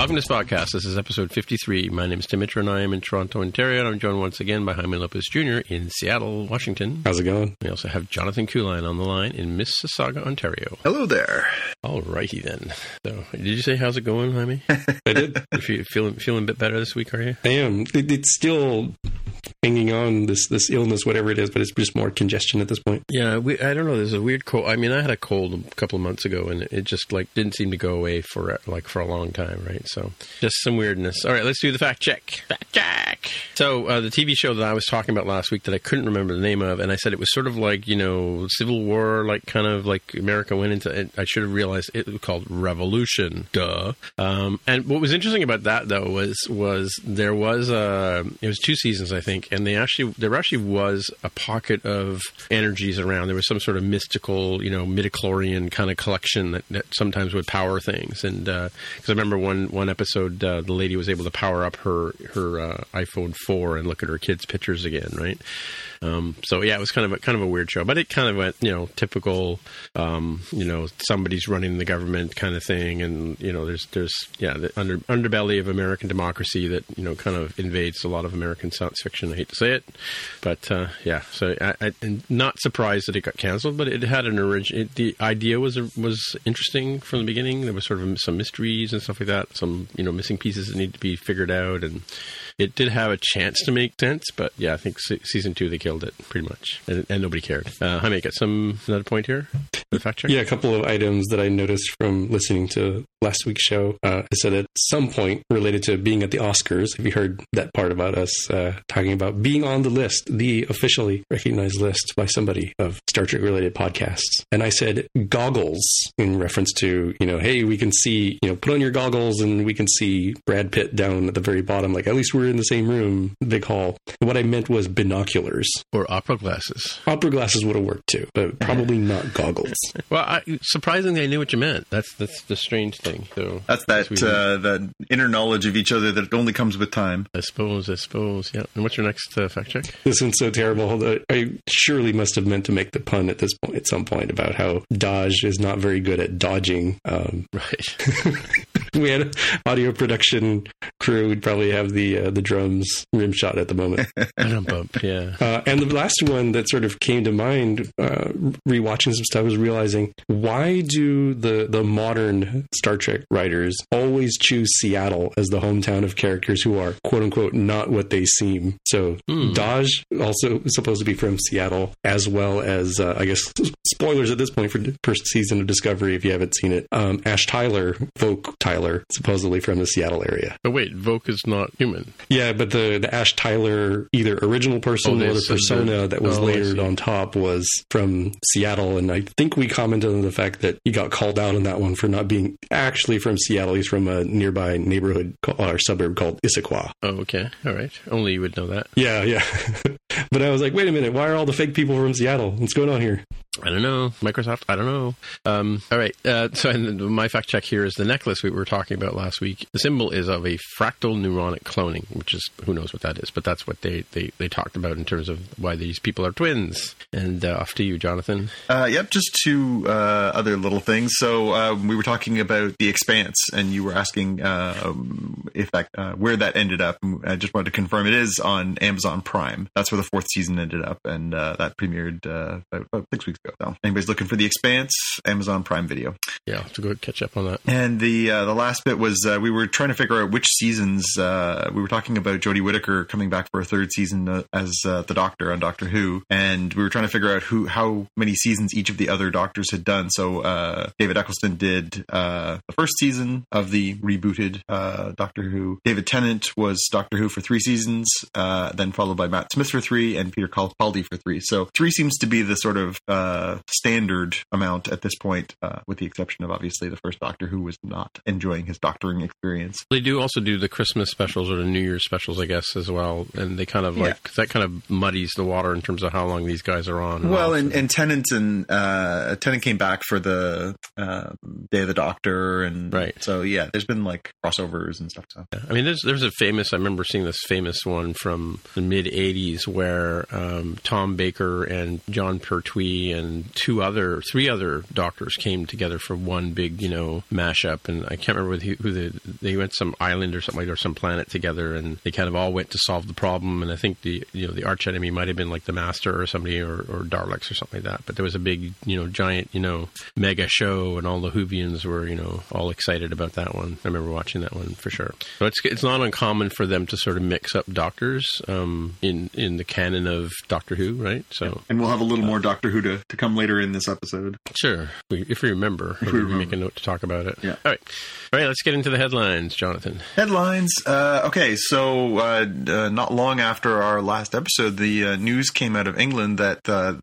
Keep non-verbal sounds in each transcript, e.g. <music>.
Welcome to Spotcast. This is episode 53. My name is Tim Mitra, and I am in Toronto, Ontario, and I'm joined once again by Jaime Lopez Jr. in Seattle, Washington. How's it going? We also have Jonathan Kuline on the line in Mississauga, Ontario. Hello there. All righty then. So, did you say how's it going, Jaime? <laughs> I did. If you feeling feeling a bit better this week, are you? I am. It, it's still hanging on this this illness, whatever it is, but it's just more congestion at this point. Yeah, we, I don't know. There's a weird cold. I mean, I had a cold a couple of months ago, and it just like didn't seem to go away for like for a long time, right? So just some weirdness. All right, let's do the fact check. Fact check. So uh, the TV show that I was talking about last week that I couldn't remember the name of, and I said it was sort of like you know Civil War, like kind of like America went into. It, I should have realized it was called Revolution. Duh. Um, and what was interesting about that though was was there was a it was two seasons I think, and they actually there actually was a pocket of energies around. There was some sort of mystical, you know, midichlorian kind of collection that, that sometimes would power things. And because I remember one one episode, uh, the lady was able to power up her her uh, iPhone four and look at her kids' pictures again, right? Um, so yeah, it was kind of a, kind of a weird show, but it kind of went, you know, typical, um, you know, somebody's running the government kind of thing, and you know, there's there's yeah, the under, underbelly of American democracy that you know kind of invades a lot of American science fiction. I hate to say it, but uh, yeah, so I, I, am not surprised that it got canceled, but it had an origin. The idea was was interesting from the beginning. There was sort of some mysteries and stuff like that, some you know missing pieces that need to be figured out, and it did have a chance to make sense, but yeah, I think se- season two they killed it pretty much, and, and nobody cared. Uh, Jaime, got some another point here? The fact check. Yeah, a couple of items that I noticed from listening to last week's show. Uh, I said at some point related to being at the Oscars. Have you heard that part about us uh, talking about being on the list, the officially recognized list by somebody of Star Trek related podcasts? And I said goggles in reference to you know, hey, we can see you know, put on your goggles and we can see Brad Pitt down at the very bottom. Like at least we're in the same room. Big hall. What I meant was binoculars or opera glasses. Opera glasses would have worked too, but probably not goggles. <laughs> well, I, surprisingly, I knew what you meant. That's that's the strange thing. So that's that uh, that inner knowledge of each other that only comes with time. I suppose. I suppose. Yeah. And what's your next uh, fact check? This one's so terrible. I surely must have meant to make the pun at this point, at some point, about how Dodge is not very good at dodging. Um, <laughs> right. <laughs> <laughs> we had audio production crew. We'd probably have the uh, the drums rim shot at the moment. <laughs> bump, yeah. Uh, and the last one that sort of came to mind, uh, rewatching some stuff, was realizing why do the the modern Star Trek writers always choose Seattle as the hometown of characters who are quote unquote not what they seem? So mm. Dahj also supposed to be from Seattle, as well as uh, I guess <laughs> spoilers at this point for first season of Discovery if you haven't seen it. Um, Ash Tyler, Voq Tyler, supposedly from the Seattle area. But wait, Voq is not human. Yeah, but the the Ash Tyler either original person oh, or the persona that was oh, layered on top was from Seattle, and I think we commented on the fact that he got called out on that one for not being actually from Seattle. He's from a nearby neighborhood or suburb called Issaquah. Oh, okay, all right. Only you would know that. Yeah, yeah. <laughs> but I was like, wait a minute, why are all the fake people from Seattle? What's going on here? I don't know. Microsoft. I don't know. Um, all right. Uh, so my fact check here is the necklace we were talking about last week. The symbol is of a fractal neuronic cloning, which is who knows what that is, but that's what they they, they talked about in terms of why these people are twins. And uh, off to you, Jonathan. Uh, yep. Just two uh, other little things. So um, we were talking about the Expanse, and you were asking um, if that where that ended up. I just wanted to confirm it is on Amazon Prime. That's where the fourth season ended up, and that premiered about, about six weeks ago. So anybody's looking for the Expanse, Amazon Prime Video. Yeah, to go catch up on that. And the uh, the last bit was uh, we were trying to figure out which seasons. Uh, we were talking about Jodie Whittaker coming back for a third season uh, as uh, the Doctor on Doctor Who, and we were trying to figure out who how many seasons each of the other Doctors had done. So uh, David Eccleston did the first season of the rebooted Doctor Who. David Tennant was Doctor Who for three seasons, then followed by Matt Smith for three and Peter Capaldi for three. So three seems to be the sort of standard amount at this point, uh, with the exception of obviously the first Doctor who was not enjoying his doctoring experience. They do also do the Christmas specials or the New Year's specials, I guess, as well, and they kind of like yeah. that kind of muddies the water in terms of how long these guys are on. Well, and, and Tennant and uh, Tennant came back for the uh, Day of the Doctor, and right. So yeah, there's been like crossovers and stuff. So yeah. I mean, there's there's a famous. I remember seeing this famous one from the mid '80s where um, Tom Baker and Jon Pertwee and two other, three other doctors came together for one big, you know, mashup. And I can't remember who, who the, they went some island or something like, or some planet together, and they kind of all went to solve the problem. And I think the, you know, the arch enemy might have been like the Master or somebody or, or Daleks or something like that. But there was a big, you know, giant, you know, mega show, and all the Whovians were, you know, all excited about that one. I remember watching that one for sure. So it's it's not uncommon for them to sort of mix up doctors um, in in the canon of Doctor Who, right? So, and we'll have a little uh, more Doctor Who to, to come later in this episode. Sure, if we remember, if we remember. make a note to talk about it. Yeah. All right, all right. Let's get into the headlines, Jonathan. Headlines. Uh, okay, so uh, uh, not long after our last episode, the uh, news came out of England that uh,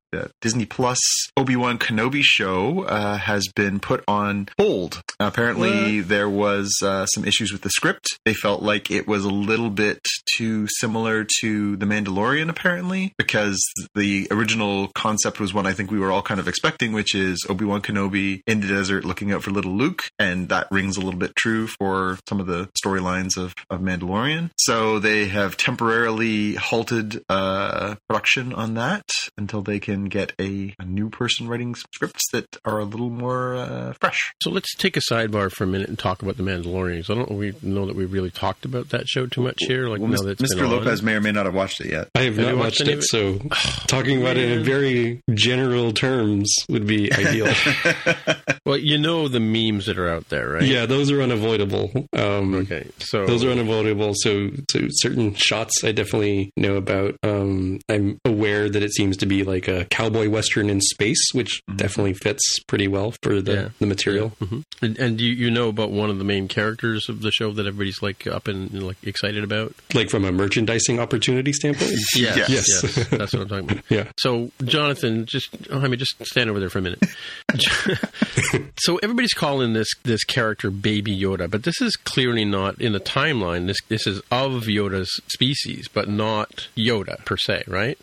Disney Plus Obi Wan Kenobi show uh, has been put on hold. Apparently, what? there was some issues with the script. They felt like it was a little bit too similar to The Mandalorian, apparently, because the original concept was one I think we were all kind of expecting, which is Obi Wan Kenobi in the desert looking out for little Luke, and that rings a little bit true for some of the storylines of, of Mandalorian. So they have temporarily halted uh, production on that until they can get a, a, new person writing scripts that are a little more uh, fresh. So let's take a sidebar for a minute and talk about the Mandalorians. I don't we know that we really talked about that show too much here. Like well, now that Mr. Lopez may or may not have watched it yet. I have, have not watched, watched it, so talking about it in a very general terms would be ideal. <laughs> well, you know the memes that are out there, right? Yeah, those are unavoidable. Um, okay, so those are unavoidable. So, so certain shots I definitely know about. Um, I'm aware that it seems to be like a cowboy western in space, which mm-hmm. definitely fits pretty well for the yeah. the material. Yeah. Mm-hmm. And, and you you know about one of the main characters of the show that everybody's like up and like excited about, like from a merchandising opportunity standpoint. yes, yes, yes. that's what I'm talking about. Yeah. So Jonathan, just oh, mean, just stand over there for a minute. <laughs> so everybody's calling this this character Baby Yoda, but this is clearly not in the timeline. This this is of Yoda's species, but not Yoda per se, right?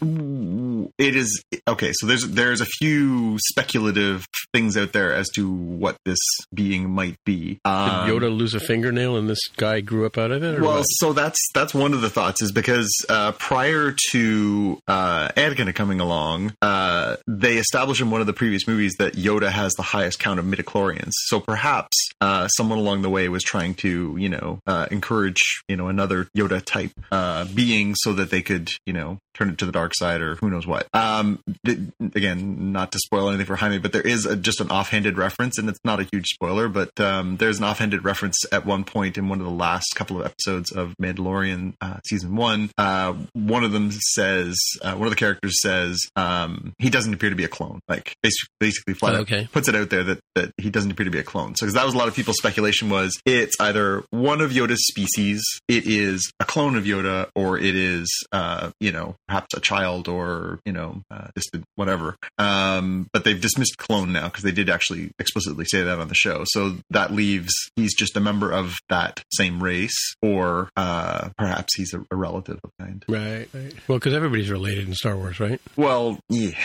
It is okay. So there's there's a few speculative things out there as to what this being might be. Um, Did Yoda lose a fingernail and this guy grew up out of it? well, what? so that's that's one of the thoughts is because uh, prior to uh, Anakin coming along, uh, they established in one of the previous movies that Yoda has the highest count of midichlorians. So perhaps uh, someone along the way was trying to, you know, uh, encourage, you know, another Yoda type uh, being so that they could, you know, turn it to the dark side or who knows what. Um, th- again, not to spoil anything for Jaime, but there is a, just an offhanded reference, and it's not a huge spoiler, but um, there's an offhanded reference at one point in one of the last couple of episodes of Mandalorian uh, season one. Uh, one of them says, uh, one of the characters says, um, he doesn't appear to be a clone. Like basically, basically flat oh, okay. puts it out there that that he doesn't appear to be a clone. So because that was a lot of people's speculation was it's either one of Yoda's species, it is a clone of Yoda, or it is, uh, you know, perhaps a child or you know uh, distant whatever. Um, but they've dismissed clone now because they did actually explicitly say that on the show. So that leaves he's just a member of that same race, or uh, perhaps he's a, a relative of kind. Right. right. Well, because everybody's related in Star Wars, right? Well, yeah,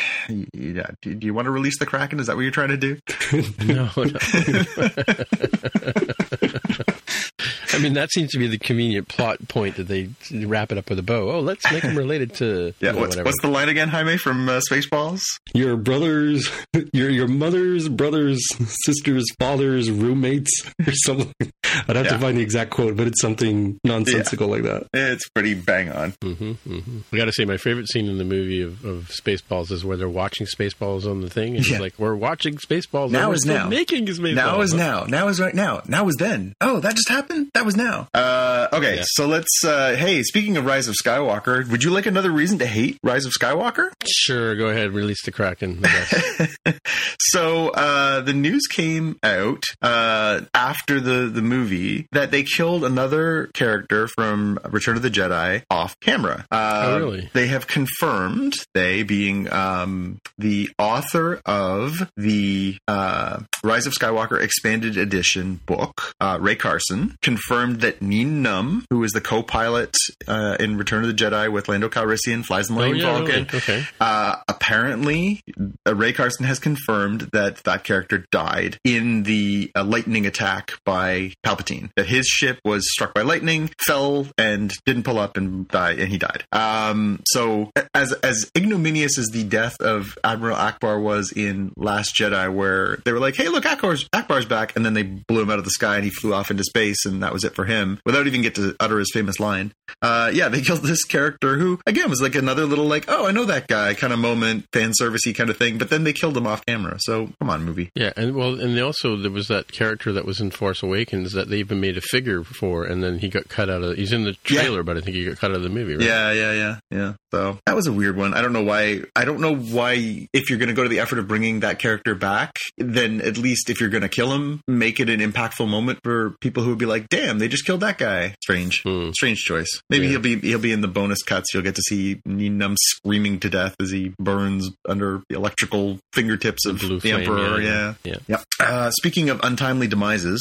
yeah. Do, do you want to release the Kraken? Is that what you're trying to do? <laughs> No, no. <laughs> I mean, that seems to be the convenient plot point that they wrap it up with a bow. Oh, let's make them related to Yeah. you know, what's, whatever. what's the line again, Jaime from uh, Spaceballs? Your brothers, <laughs> your your mother's brothers, <laughs> sisters, fathers, roommates, <laughs> or something. I'd have Yeah. to find the exact quote, but it's something nonsensical like that. It's pretty bang on. hmm hmm I got to say, my favorite scene in the movie of, of Spaceballs is where they're watching Spaceballs on the thing, and Yeah. it's like we're watching Spaceballs. Now and we're is now. Making Spaceballs. Now is now. Now is right now. Now is then. Oh, that just happened. That was now. Uh, okay, Yeah. so let's. Uh, hey, speaking of Rise of Skywalker, would you like another reason to hate Rise of Skywalker? Sure, go ahead. Release the Kraken. <laughs> So uh, the news came out uh, after the the movie that they killed another character from Return of the Jedi off camera. Uh, Oh, really? They have confirmed they being um, the author of the uh, Rise of Skywalker expanded edition book, uh, Rae Carson, confirmed that Nien Nunb, who is the co-pilot uh, in Return of the Jedi with Lando Calrissian, flies the oh, Millennium yeah, Falcon. really? Okay. Uh, apparently, uh, Rae Carson has confirmed that that character died in the uh, lightning attack by Palpatine. That his ship was struck by lightning, fell, and didn't pull up and die, and he died. Um, so, as as ignominious as the death of Admiral Ackbar was in Last Jedi, where they were like, "Hey, look, Ackbar's, Ackbar's back," and then they blew him out of the sky and he flew off into space, and that was it for him, without even get to utter his famous line uh, yeah, they killed this character who, again, was like another little like, oh, I know that guy kind of moment, fan servicey kind of thing. But then they killed him off camera. So come on, movie. Yeah, and well, and they also there was that character that was in Force Awakens that they even made a figure for, and then he got cut out of. He's in the Yeah. trailer, but I think he got cut out of the movie. Right? Yeah, yeah, yeah, yeah. So that was a weird one. I don't know why. I don't know why. If you're going to go to the effort of bringing that character back, then at least if you're going to kill him, make it an impactful moment for people who would be like, "Damn, they just killed that guy." Strange, Hmm. strange choice. Maybe Yeah. he'll be he'll be in the bonus cuts. You'll get to see Nien Nunb screaming to death as he burns under the electrical fingertips of blue the flame, emperor. yeah, Yeah, yeah. Yep. Uh, speaking of untimely demises,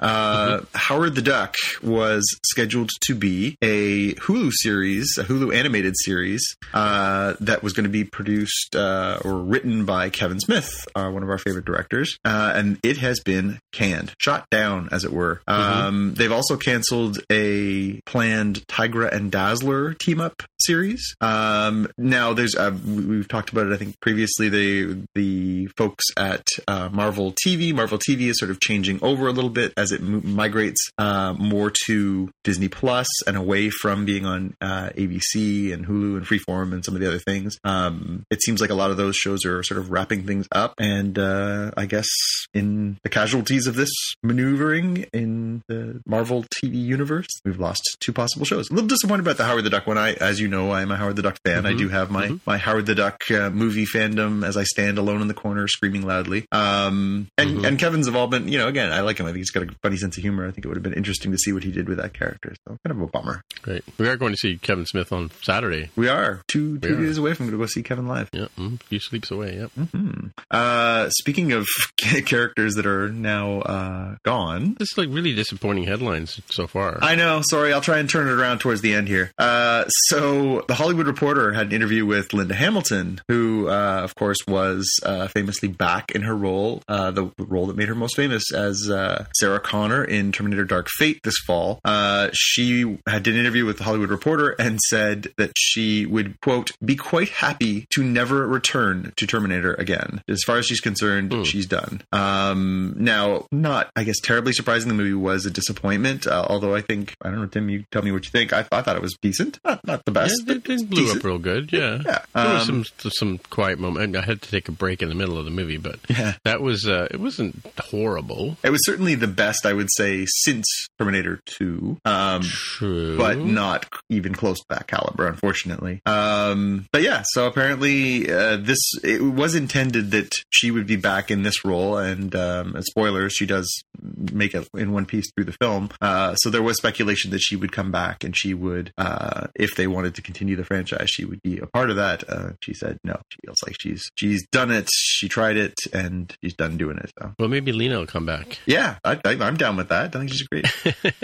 uh, Howard the Duck was scheduled to be a Hulu series, a Hulu animated series uh, that was going to be produced uh, or written by Kevin Smith, uh, one of our favorite directors, uh, and it has been canned, shot down, as it were. Um, they've also canceled a planned Tigra and Dazzler team up series. Um, now, there's uh, we- we've talked about it, I think previously. The the folks at uh, Marvel TV, Marvel TV is sort of changing over a little bit as it migrates uh, more to Disney Plus and away from being on uh, ABC and Hulu and Freeform and some of the other things. Um, it seems like a lot of those shows are sort of wrapping things up, and uh, I guess in the casualties of this maneuvering in the Marvel TV universe, we've lost two possible shows. A little disappointed about the Howard the Duck one. I, as you know, I'm a Howard the Duck fan. I Mhm. do have my my Howard the Duck uh, movie fandom as I stand alone in the corner screaming loudly. Um, and Mhm. and Kevin's involvement, you know, again, I like him. I think he's got a funny sense of humor. I think it would have been interesting to see what he did with that character. So kind of a bummer. Great. We are going to see Kevin Smith on Saturday. We are two two We are. days away from going to go see Kevin live. Yeah, mm, few sleeps away. Yep. Hmm. Uh, speaking of <laughs> characters that are now uh, gone, This is like really disappointing headlines so far. I know. Sorry, I'll try and turn it around towards the end here. Uh, so, the Hollywood Reporter had an interview with Linda Hamilton, who, uh, of course, was uh, famously back in her role, uh, the role that made her most famous as uh, Sarah Connor in Terminator Dark Fate this fall. Uh, she had did an interview with the Hollywood Reporter and said that she would, quote, be quite happy to never return to Terminator again. As far as she's concerned, Hmm. she's done. Um, now, not, I guess, terribly surprising. The movie was a disappointment, uh, although I think, I don't know, Tim, you tell me what you think. I, I thought it was decent. Not, not the yeah, best. It, blew decent. up real good. Yeah. Yeah. There was Um, some some quiet moment. I had to take a break in the middle of the movie, but Yeah. that was uh, it wasn't horrible. It was certainly the best, I would say, since Terminator 2. Um, True, but not even close to that caliber, unfortunately. Um, but yeah, so apparently uh, this it was intended that she would be back in this role, and um, as spoilers, she does make it in one piece through the film. Uh, so there was speculation that she would come back and she would, uh, if they wanted to continue continue the franchise, she would be a part of that. Uh, she said no. She feels like she's she's done it. She tried it, and she's done doing it. So Well, maybe Lena will come back. yeah, I, I'm down with that. I think she's great. <laughs>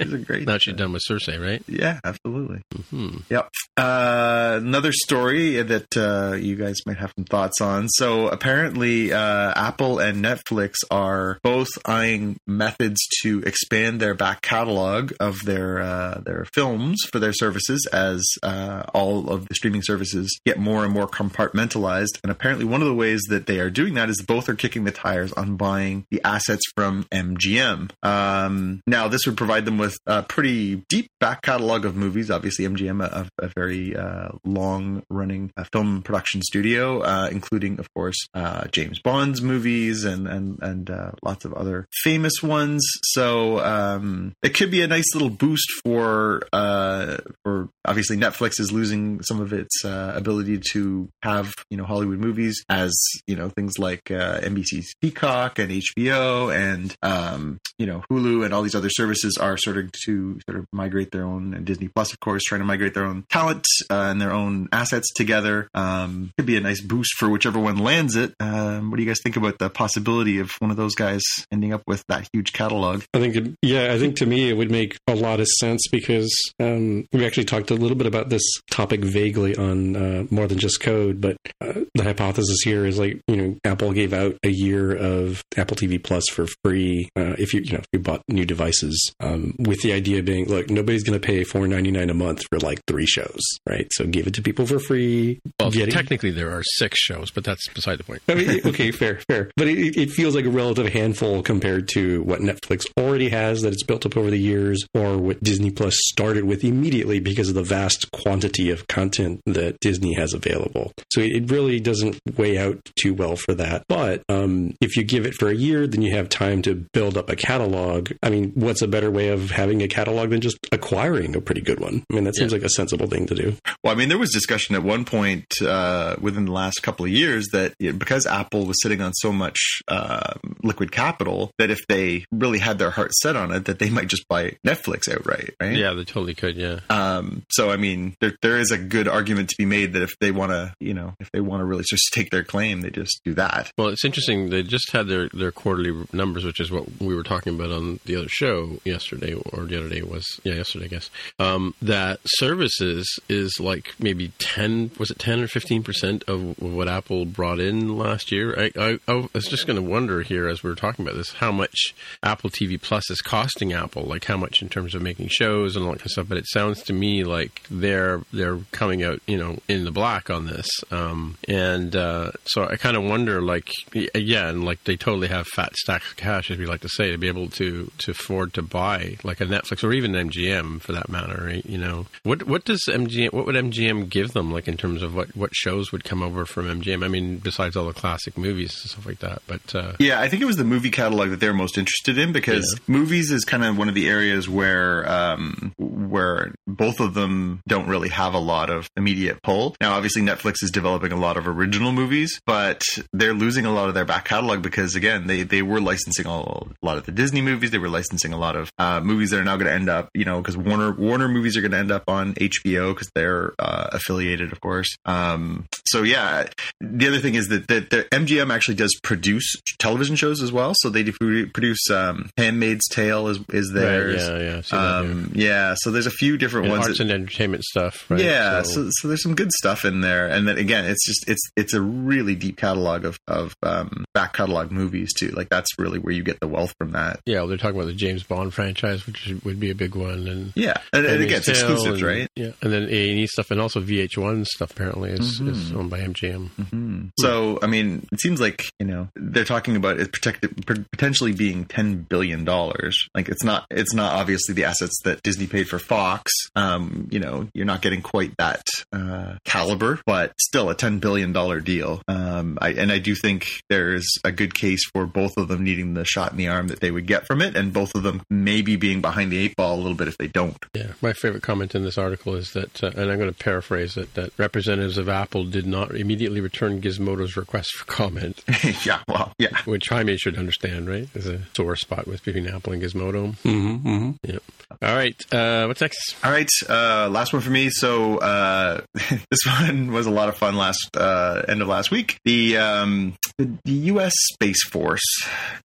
She's a great. now she's done with Cersei, right? Yeah, absolutely. Hmm. Yep. Uh, another story that uh, you guys might have some thoughts on. So apparently, uh, Apple and Netflix are both eyeing methods to expand their back catalog of their uh, their films for their services as uh, all of the streaming services get more and more compartmentalized. And apparently, one of the ways that they are doing that is both are kicking the tires on buying the assets from MGM. Um, now, this would provide them with a pretty deep back catalog of movies. Obviously, MGM, a, a very uh, long running uh, film production studio, uh, including, of course, uh, James Bond's movies and and and uh, lots of other famous ones. So um, it could be a nice little boost for uh, for obviously Netflix is losing some of its uh, ability to have you know Hollywood movies as you know things like uh, NBC's Peacock and HBO and um, you know Hulu and all these other services are starting to sort of migrate their own and Disney Plus of course trying to migrate their own talent uh, and their own assets together. Um, could be a nice boost for whichever one lands it. Um, what do you guys think about the possibility of one of those guys ending up with that huge catalog? I think, yeah, I think to me it would make a lot of sense because um, we actually talked a little bit about this topic vaguely on uh, more than just code. But uh, the hypothesis here is like you know Apple gave out a year of Apple TV Plus for free uh, if you you know if you bought new devices, um, with the idea being look nobody's going to pay four ninety nine a month for like three shows, right? So give it to people for free. Well, technically there are six shows, but that's beside the point. I mean, okay, fair, fair. But it, it feels like a relative handful compared to what Netflix already has that it's built up over the years, or what Disney Plus started with immediately because of the vast quantity of content that Disney has available. So it, it really doesn't weigh out too well for that. But um, if you give it for a year, then you have time to build up a catalog. I mean, what's a better way of having a catalog than just acquiring a pretty good one? I mean, that seems Yeah. like a sensible thing to do. Well, I mean, there was discussion at one point uh, within the last couple of years that you know, because Apple was sitting on so much uh, liquid capital, that if they really had their heart set on it, that they might just buy Netflix outright, right? Yeah, they totally could. Yeah. Um, so, I mean, there, there is a good argument to be made that if they want to, you know, if they want to really just take their claim, they just do that. Well, it's interesting. They just had their, their quarterly numbers, which is what we were talking about on the other show yesterday, or the other day was yeah yesterday, I guess. Um, that services is like maybe ten was it ten or fifteen percent of what Apple brought in last year. I I, I was just going to wonder here as we were talking about this how much Apple TV Plus is costing Apple, like how much in terms of making shows and all that kind of stuff. But it sounds to me like they're they're coming out you know in the black on this, um, and uh, so I kind of wonder like yeah, and like they totally have fat stacks of cash, as we like to say, to be able to to afford to buy like a Netflix or even MGM for that matter. Right? You know what what does MGM what would MGM give them like in terms of what what shows would come over from MGM? I mean, besides all the classic movies and stuff like that, but uh, Yeah, I think it was the movie catalog that they're most interested in because movies is kind of one of the areas where um, where both of them don't really have a lot of immediate pull. Now, obviously, Netflix is developing a lot of original movies, but they're losing a lot of their back catalog because again, they they were licensing all, a lot of the Disney movies. They were licensing a lot of uh, movies that are now going to end up, you know, because Warner Warner movies are going to end up on HBO because they're uh, affiliated, of course. Um, so yeah, the other thing is that, that the MGM actually does produce television shows as well. So they do produce um, Handmaid's Tale is is theirs. Right, yeah, yeah, I've seen that, um, yeah. So there's a few different and ones. arts that- and entertainment stuff. Right? yeah, so, so there's some good stuff in there, and then again, it's just it's it's a really deep catalog of of um, back catalog movies too. Like that's really where you get the wealth from that. yeah, well, they're talking about the James Bond franchise, which would be a big one, and Yeah, and, and again, it's exclusives, and- right? Yeah, and then A and E stuff, and also VH1 stuff apparently is, Mm-hmm. is owned by MGM. Hmm. So, I mean, it seems like you know they're talking about it protected, potentially being ten billion dollars. Like it's not, it's not obviously the assets that Disney paid for Fox. Um, you know, you're not getting quite that uh, caliber, but still a ten billion dollar deal. Um, I, and I do think there's a good case for both of them needing the shot in the arm that they would get from it, and both of them maybe being behind the eight ball a little bit if they don't. Yeah, my favorite comment in this article is that, uh, and I'm going to paraphrase it, that representatives of Apple did not immediately return Gizmodo's request for comment, <laughs> yeah, well, yeah. which Jaime should understand, right? There's a sore spot with between Apple and Gizmodo. Mm-hmm, mm-hmm. Yeah. All right. Uh, what's What's next? All right, uh, last one for me. So uh, <laughs> this one was a lot of fun last uh, end of last week. The, um, the U.S. Space Force,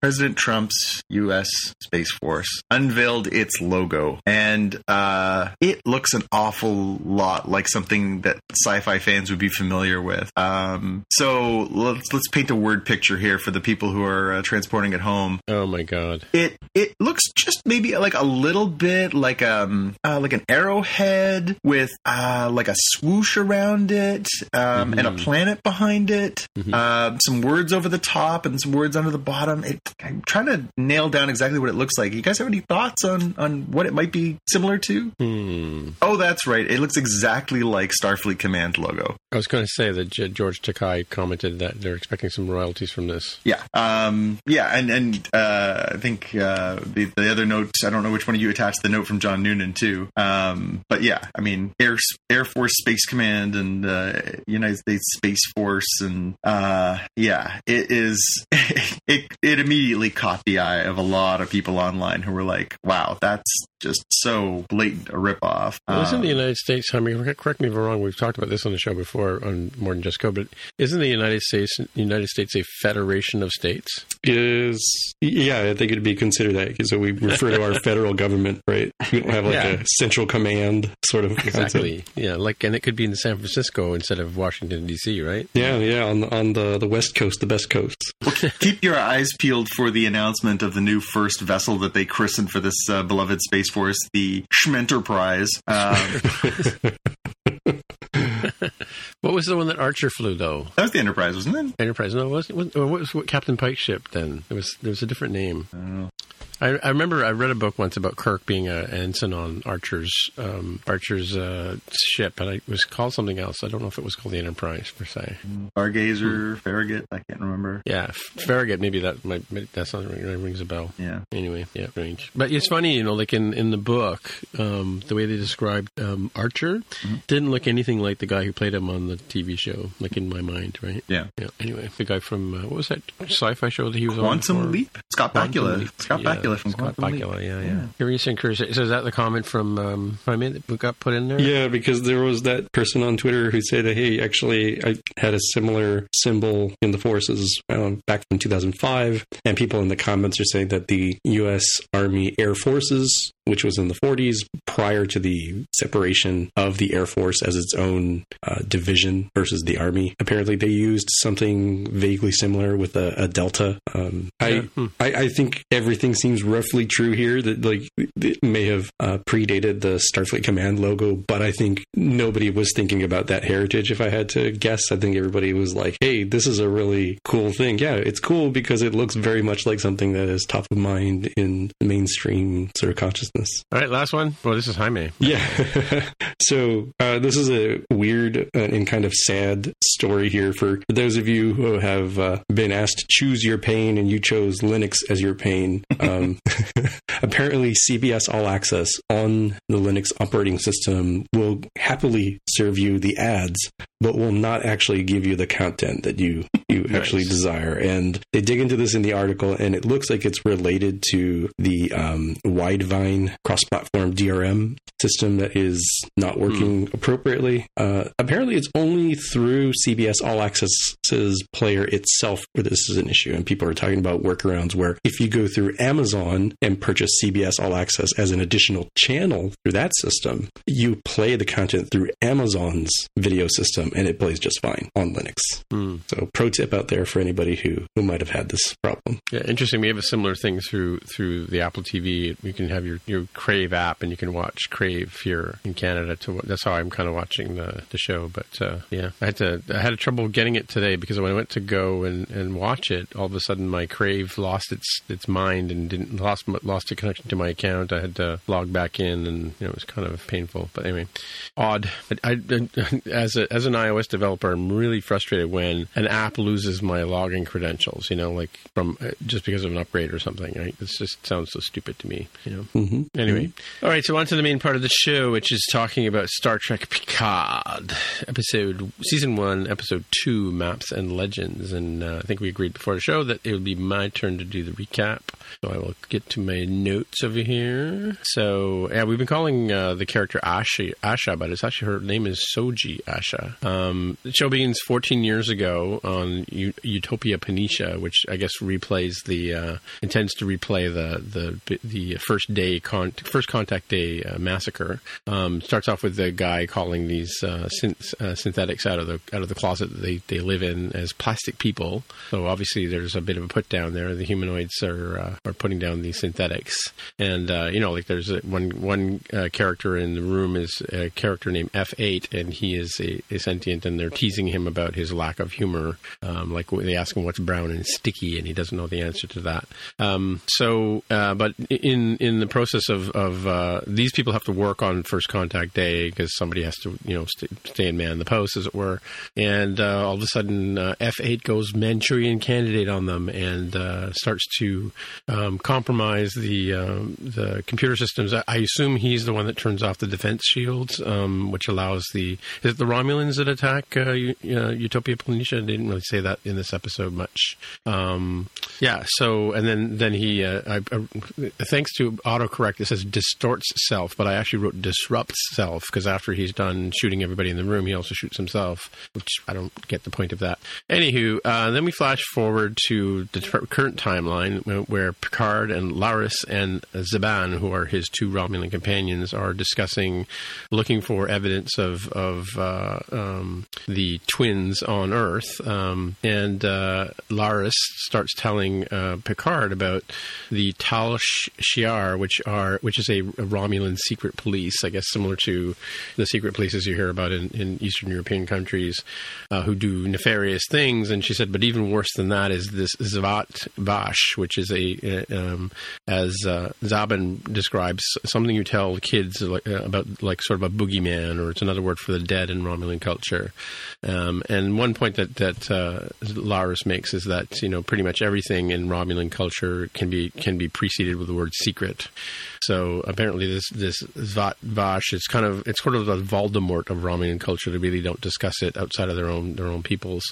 President Trump's U.S. Space Force, unveiled its logo, and uh, it looks an awful lot like something that sci-fi fans would be familiar with. Um, so let's let's paint a word picture here for the people who are uh, transporting at home. Oh my god. It it looks just maybe like a little bit like um uh, like an arrowhead with uh like a swoosh around it um and a Mhm. planet behind it. Mhm. Uh, some words over the top and some words under the bottom. It, I'm trying to nail down exactly what it looks like. You guys have any thoughts on on what it might be similar to? Hmm. Oh, that's right. It looks exactly like Starfleet Command logo. I was going to say that George Takei commented that they're expecting some royalties from this. Yeah. Um, yeah, and and uh, I think uh, the the other note. I don't know which one of you attached the note from John Noonan too. Um, but yeah, I mean Air Air Force Space Command and uh, United States Space Force, and uh, yeah, it is. <laughs> it it immediately caught the eye of a lot of people online who were like, "Wow, that's just so blatant a ripoff." Well, isn't Um, the United States? I mean, correct me if I'm wrong. We've talked about this on the show before on More Than Just Code, but isn't the United States United States a federation of states? Is yeah, I think it'd be considered that. So we refer to our <laughs> federal government, right? We don't have like Yeah. a central command sort of concept. Exactly. Yeah, like, and it could be in San Francisco instead of Washington D.C. Right? Yeah, yeah, on the, on the the west coast, the best coast. <laughs> keep your eyes peeled for the announcement of the new first vessel that they christened for this uh, beloved space force, the Schmenterprise. Um, <laughs> What was the one that Archer flew though? that was the Enterprise, wasn't it? Enterprise? No, it wasn't. What was Captain Pike's ship then? It was there was a different name. I. I, remember I read a book once about Kirk being a, an ensign on Archer's um, Archer's uh, ship, and it was called something else. I don't know if it was called the Enterprise per se. Stargazer, Farragut, I can't remember. Yeah, Farragut. Maybe that might that sounds rings a bell. Yeah. Anyway, yeah, strange. But it's funny, you know, like in, in the book, um, the way they described um, Archer didn't look anything like the guy who played him on the TV show, like in my mind, right? Yeah. Yeah. Anyway, the guy from uh, what was that sci-fi show that he was on? Quantum? Leap? Scott Quantum Bakula. Leap. Scott Yeah, Bakula from Scott Quantum Bakula, Leap. yeah, yeah. Yeah. Curious and curious. So is that the comment from um, I mean that got put in there? Yeah, because there was that person on Twitter who said, "Hey, actually, I had a similar symbol in the forces um, back from 2005," and people in the comments are saying that the U.S. Army Air Forces, which was in the 40s, prior to the separation of the Air Force as its own uh, division versus the Army, apparently they used something vaguely similar with a, a delta. Um, Yeah. I, Hmm. I I think everything seems roughly true here. That like it may have uh, predated the Starfleet Command logo, but I think nobody was thinking about that heritage. If I had to guess, I think everybody was like, "Hey, this is a really cool thing." Yeah, it's cool because it looks very much like something that is top of mind in mainstream sort of consciousness. All right, last one. Well, this is Jaime. Yeah. <laughs> so uh, this is a weird uh, and kind of sad story here for those of you who have uh, been asked to choose your pain and you chose Linux as your pain. Um, <laughs> apparently, CBS All Access on the Linux operating system will happily serve you the ads, but will not actually give you the content that you you Nice. actually desire. And they dig into this in the article, and it looks like it's related to the um, Widevine cross-platform DRM system that is not working appropriately. Uh, apparently, it's only through CBS All Access's player itself where this is an issue, and people are talking about workarounds where if you go through Amazon and purchase CBS All Access as an additional channel through that system, you play the content through Amazon's video system, and it plays just fine on Linux. Hmm. So, pro tip out there for anybody who who might have had this problem. Yeah, interesting. We have a similar thing through through the Apple TV. You can have your, your Crave app, and you can watch Crave here in Canada. To that's how I'm kind of watching the, the show. But uh, yeah, I had to I had trouble getting it today because when I went to go and, and watch it, all of a sudden my Crave lost its its mind and didn't lost lost a connection to my account. I had to log back in, and you know, it was kind of painful. But anyway, odd. I, I <laughs> as a as an iOS developer, I'm really frustrated when an app loses my login credentials. You know, like from uh, just because of an upgrade or something. Right? This just sounds so stupid to me. You know. Mm-hmm. Anyway, all right. So on to the main part of the show, which is talking about Star Trek Picard, episode season one, episode two, maps and legends. And uh, I think we agreed before the show that it would be my turn to do the recap. So I will get to my notes over here. So yeah, we've been calling uh, the character Asha, Asha, but it's actually her name is Soji Asha. Um, the show begins 14 years ago on U- Utopia Planitia, which I guess replays the uh, intends to replay the the the first day con- first contact day uh, massacre. Um, starts off with the guy calling these uh, synth- uh, synthetics out of the out of the closet that they, they live in as plastic people. So obviously there's a bit of a put down there. The humanoids are uh, are putting down these synthetics, and uh, you know like there's one one uh, character in the room is a character named F8, and he is a, a sentient, and they're teasing him about his lack of humor. Um, like they ask him what's brown and sticky, and he doesn't know the answer to that. Um, so, uh, but in in the process of of these people have to work on first contact day because somebody has to you know st- stay and man the post as it were, and uh, all of a sudden uh, F8 goes Manchurian candidate on them and uh, starts to um, compromise the um, the computer systems. I, I assume he's the one that turns off the defense shields, um, which allows the is it the Romulans that attack uh, U- uh, Utopia Planitia? I didn't really say that in this episode much. Um, yeah. So and then then he uh, I, I, thanks to autocorrect it says distorts self, but I actually wrote disrupts self because after he's done shooting everybody in the room, he also shoots himself, which I don't get the point of that. Anywho, uh, then we flash forward to the t- current timeline where Picard and Laris and Zhaban, who are his two Romulan companions, are discussing looking for evidence of of uh, um, the twins on Earth, um, and uh, Laris starts telling uh, Picard about the Tal Shiar, which are which is a, a, Romulan secret police, I guess similar to the secret polices you hear about in, in Eastern European countries, uh, who do nefarious things. And she said, but even worse than that is this Zhat Vash, which is a um, as uh, Zhaban describes something you tell kids like, uh, about like sort of a boogeyman, or it's another word for the dead in Romulan culture. Um, and one point that that uh, makes is that you know pretty much everything in Romulan culture can be can be preceded with the word secret. So apparently, this this Zhat Vash is kind of it's sort of the Voldemort of Romanian culture. They really don't discuss it outside of their own their own peoples,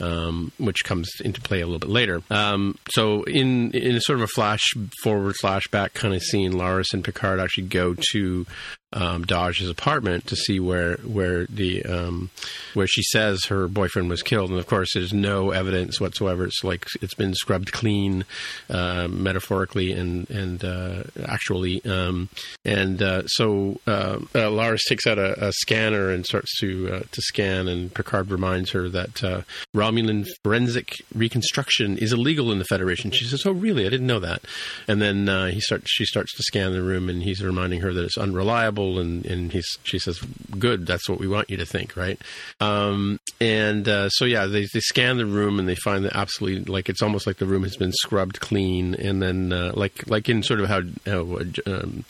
um, which comes into play a little bit later. Um, so in in a sort of a flash forward flashback kind of scene, Laris and Picard actually go to um, Dahj's apartment to see where where the um, where she says her boyfriend was killed, and of course there's no evidence whatsoever. It's like it's been scrubbed clean, uh, metaphorically and and uh, actually. Um, and uh, so uh, Laris takes out a, a, scanner and starts to uh, to scan, and Picard reminds her that uh, Romulan forensic reconstruction is illegal in the Federation. She says, "Oh, really? I didn't know that." And then he starts she starts to scan the room, and he's reminding her that it's unreliable and, and he's, she says, good, that's what we want you to think, right? Um, and uh, so, yeah, they, they scan the room and they find that absolutely, like, it's almost like the room has been scrubbed clean. And then, uh, like, like in sort of how, how um,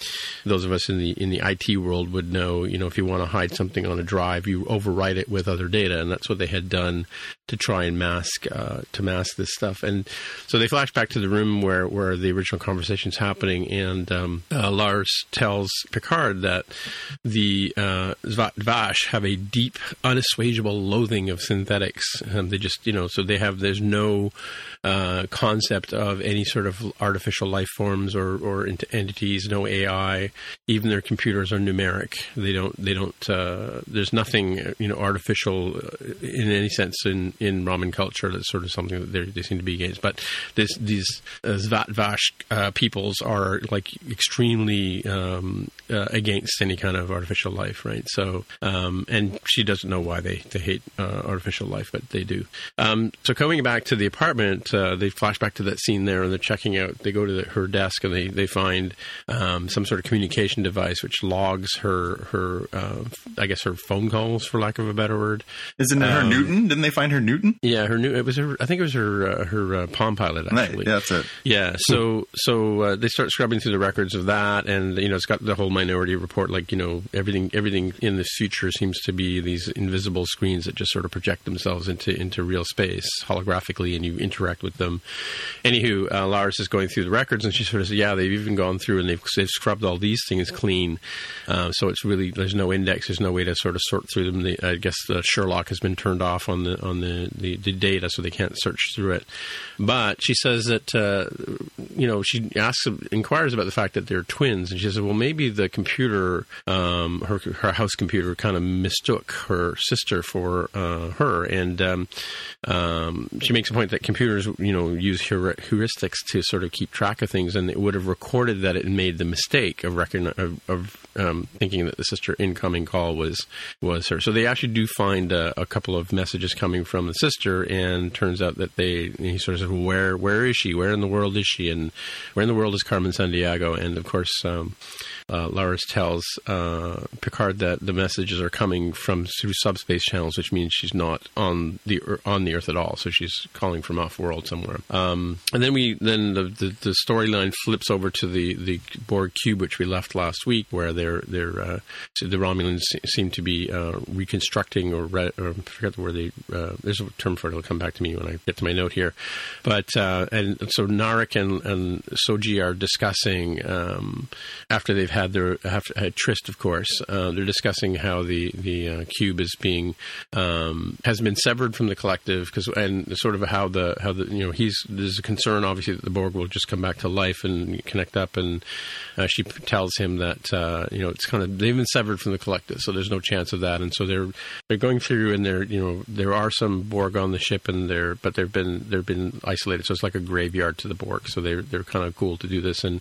those of us in the, in the IT world would know, you know, if you want to hide something on a drive, you overwrite it with other data. And that's what they had done to try and mask, uh, to mask this stuff. And so they flash back to the room where, where the original conversation is happening. And um, uh, Laris tells Picard that the uh, have a deep, unassuageable loathing of synthetics. Um, they just, you know, so they have, there's no uh, concept of any sort of artificial life forms or, or entities, no AI. Even their computers are numeric. They don't, they don't, uh, there's nothing, you know, artificial uh, in any sense in, in Roman culture. That's sort of something that they seem to be against. But this, these uh, uh, peoples are like extremely um, uh, against any kind of artificial life, right? So, um, and she doesn't know why they, they hate uh, artificial life, but they do. Um, so coming back to the apartment, uh, they flash back to that scene there and they're checking out, they go to the, her desk and they, they find um, some sort of communication device which logs her, her uh, I guess her phone calls, for lack of a better word. Isn't it her Um, Newton? Didn't they find her Newton. Yeah, her new. It was her. I think it was her. Uh, her uh, Palm Pilot actually. Right, yeah, that's it. Yeah, so so uh, they start scrubbing through the records of that, and you know it's got the whole Minority Report. Like you know everything everything in the future seems to be these invisible screens that just sort of project themselves into into real space holographically, and you interact with them. Anywho, uh, Laris is going through the records, and she sort of says, "Yeah, they've even gone through and they've they've scrubbed all these things clean. Uh, so it's really there's no index, there's no way to sort of sort through them. The, I guess the Sherlock has been turned off on the on the, the, the data, so they can't search through it. But she says that uh, you know she asks inquires about the fact that they're twins, and she says, well, maybe the computer, um, her her house computer, kind of mistook her sister for uh, her, and um, um, she makes a point that computers, you know, use heur- heuristics to sort of keep track of things, and it would have recorded that it made the mistake of recogni- of, of um, thinking that the sister incoming call was was her. So they actually do find a, couple of messages coming from the sister, and turns out that they he sort of well, "Where where is she? Where in the world is she? And where in the world is Carmen Sandiego?" And of course. Um, uh, Laris tells uh, Picard that the messages are coming from through subspace channels, which means she's not on the on the Earth at all. So she's calling from off world somewhere. Um, and then we then the, the, the storyline flips over to the, the Borg cube, which we left last week, where they're they're uh, the Romulans seem to be uh, reconstructing or, re- or I forget where they. Uh, there's a term for it. It'll come back to me when I get to my note here. But uh, and so Narek and, and Soji are discussing um, after they've had their have had tryst, of course. Uh, they're discussing how the the uh, cube is being um, has been severed from the collective because and sort of how the how the you know he's there's a concern obviously that the Borg will just come back to life and connect up, and she tells him that uh, you know it's kind of they've been severed from the collective, so there's no chance of that, and so they're they're going through and there you know there are some Borg on the ship and they're but they've been they've been isolated, so it's like a graveyard to the Borg, so they're they're kind of cool to do this, and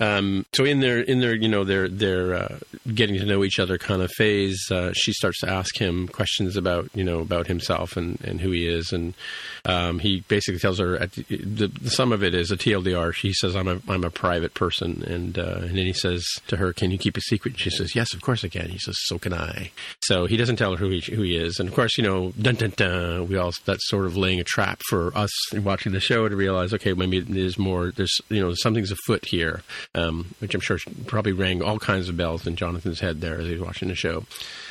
um, so in their in their you know their their uh, getting to know each other kind of phase, uh, she starts to ask him questions about you know about himself and, and who he is, and um, he basically tells her at the, the, sum of it is a TLDR. She says I'm a I'm a private person, and uh, and then he says to her, "Can you keep a secret?" She says, "Yes, of course I can." He says, "So can I." So he doesn't tell her who he who he is, and of course you know dun dun dun. We all that's sort of laying a trap for us watching the show to realize, okay, maybe there's more. There's you know something's afoot here, um, which I'm sure probably rang all kinds of bells in Jonathan's head there as he was watching the show.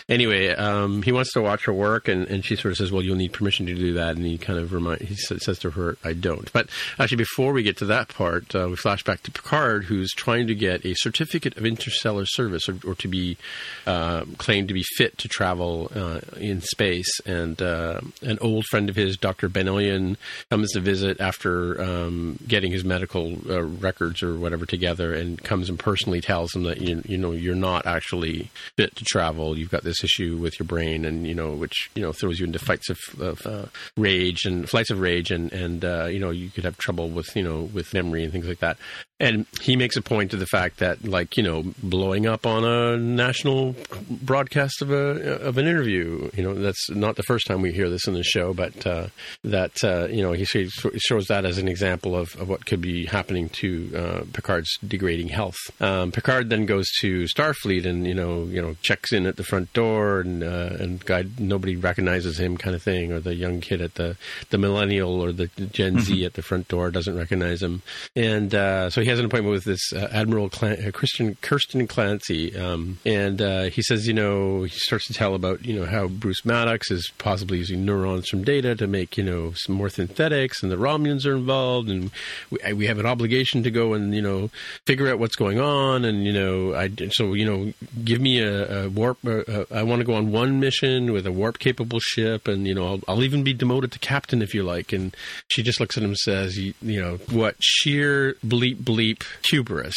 Anyway, um, he wants to watch her work, and, and she sort of says, "Well, you'll need permission to do that." And he kind of remind he says to her, "I don't." But actually, before we get to that part, uh, we flash back to Picard, who's trying to get a certificate of interstellar service, or, or to be uh, claimed to be fit to travel uh, in space. And uh, an old friend of his, Doctor Benayoun, comes to visit after um, getting his medical uh, records or whatever together, and comes and personally tells him that you, you know you're not actually fit to travel. You've got this issue with your brain, and you know which you know throws you into fights of, of uh, rage and flights of rage, and and uh, you know you could have trouble with you know with memory and things like that. And he makes a point to the fact that, like, you know, blowing up on a national broadcast of a of an interview, you know, that's not the first time we hear this in the show, but uh, that uh, you know he shows that as an example of, of what could be happening to uh, Picard's degrading health. Um, Picard then goes to Starfleet and you know you know checks in at the front door and uh, and guy nobody recognizes him kind of thing, or the young kid at the the millennial or the Gen Z at the front door doesn't recognize him, and uh, so he has an appointment with this uh, Admiral Clan- uh, Christian Kirsten Clancy, um, and uh, he says, you know, he starts to tell about you know how Bruce Maddox is possibly using neurons from data to make you know some more synthetics, and the Romulans are involved, and we, we have an obligation to go and you know figure out what's going on, and you know, I so you know, give me a, a warp. Uh, I want to go on one mission with a warp capable ship, and you know, I'll, I'll even be demoted to captain if you like. And she just looks at him and says, you, you know, what sheer bleep bleep hubris.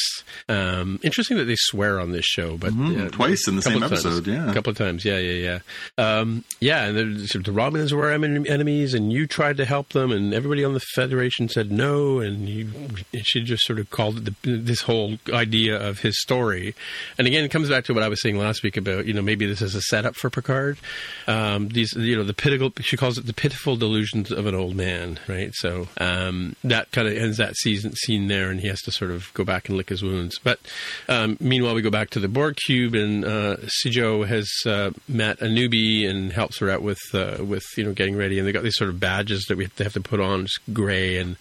Um, interesting that they swear on this show, but Mhm, uh, twice in the same of times. episode, yeah. a couple of times, yeah, yeah, yeah, um, yeah. And the, the Romulans were em- enemies, and you tried to help them, and everybody on the Federation said no, and you she just sort of called it the, this whole idea of his story. And again, it comes back to what I was saying last week about you know maybe this is a setup for Picard. Um, these you know the pitiful she calls it the pitiful delusions of an old man, right? So um, that kind of ends that season scene there, and he has to sort of go back and lick his wounds. But um, meanwhile, we go back to the Borg cube, and uh, Sijo has uh, met a newbie and helps her out with uh, with you know getting ready, and they got these sort of badges that we have to, have to put on, just gray, and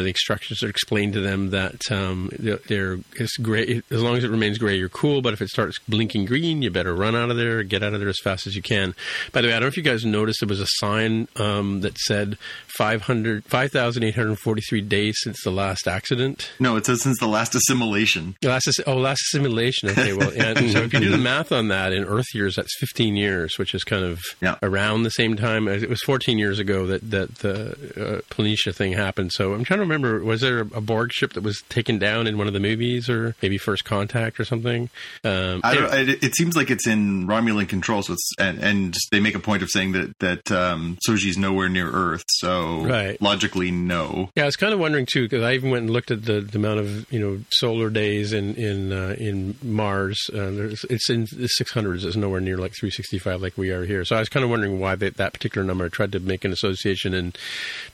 the instructions are explained to them that um, they're, it's gray as long as it remains gray, you're cool. But if it starts blinking green, you better run out of there, get out of there as fast as you can. By the way, I don't know if you guys noticed there was a sign um, that said 500 5,843 days since the last accident. No, it says since the last assimilation. Last oh, last assimilation. Okay, well, <laughs> so if you do the math on that in Earth years, that's 15 years, which is kind of Yeah. around the same time. It was 14 years ago that that the uh, Planitia thing happened. So I'm trying to remember, was there a Borg ship that was taken down in one of the movies, or maybe First Contact or something? Um, I anyway. don't, it, it seems like it's in Romulan control, so it's and, and they make a point of saying that that um, Soji's nowhere near Earth, so Right. logically no. Yeah, I was kind of wondering too because I even went and looked at the, the amount of you know solar days in in uh, in Mars. Uh, there's, it's in the 600s. It's nowhere near like 365 like we are here. So I was kind of wondering why they, that particular number. I tried to make an association, and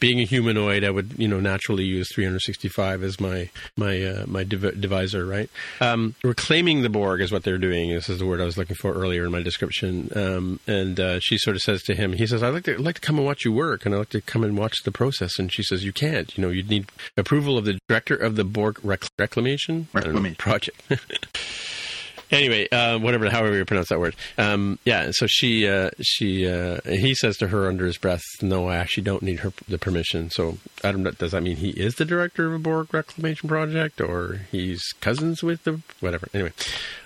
being a humanoid, I would you know naturally use 365 as my my uh, my div- divisor. Right. Um, reclaiming the Borg is what they're doing. This is the word I was looking for earlier in my description. Um, and uh, she sort of says to him, he says, "I'd like to I'd like to come and watch you work, and I'd like to come and watch the process." And she says, "You can't. You know, you'd need approval of the director of the Borg rec- reclamation don't know, Reclamation. project." <laughs> Anyway, uh, whatever, however you pronounce that word. Um, yeah, so she, uh, she, uh, he says to her under his breath, "No, I actually don't need her the permission." So I don't know. Does that mean he is the director of a Borg reclamation project, or he's cousins with the whatever? Anyway,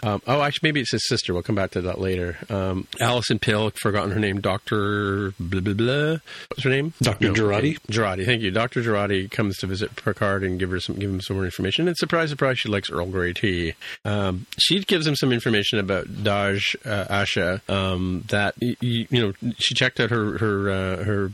um, oh, actually, maybe it's his sister. We'll come back to that later. Um, Alison Pill, forgotten her name. Doctor blah blah blah. What's her name? Dr. Jurati? Jurati, thank you. Dr. Jurati comes to visit Picard and give her some, give him some more information. And surprise, surprise, she likes Earl Grey tea. Um, she gives him some information about Dahj uh, Asha. Um, that y- y- you know, she checked out her her uh, her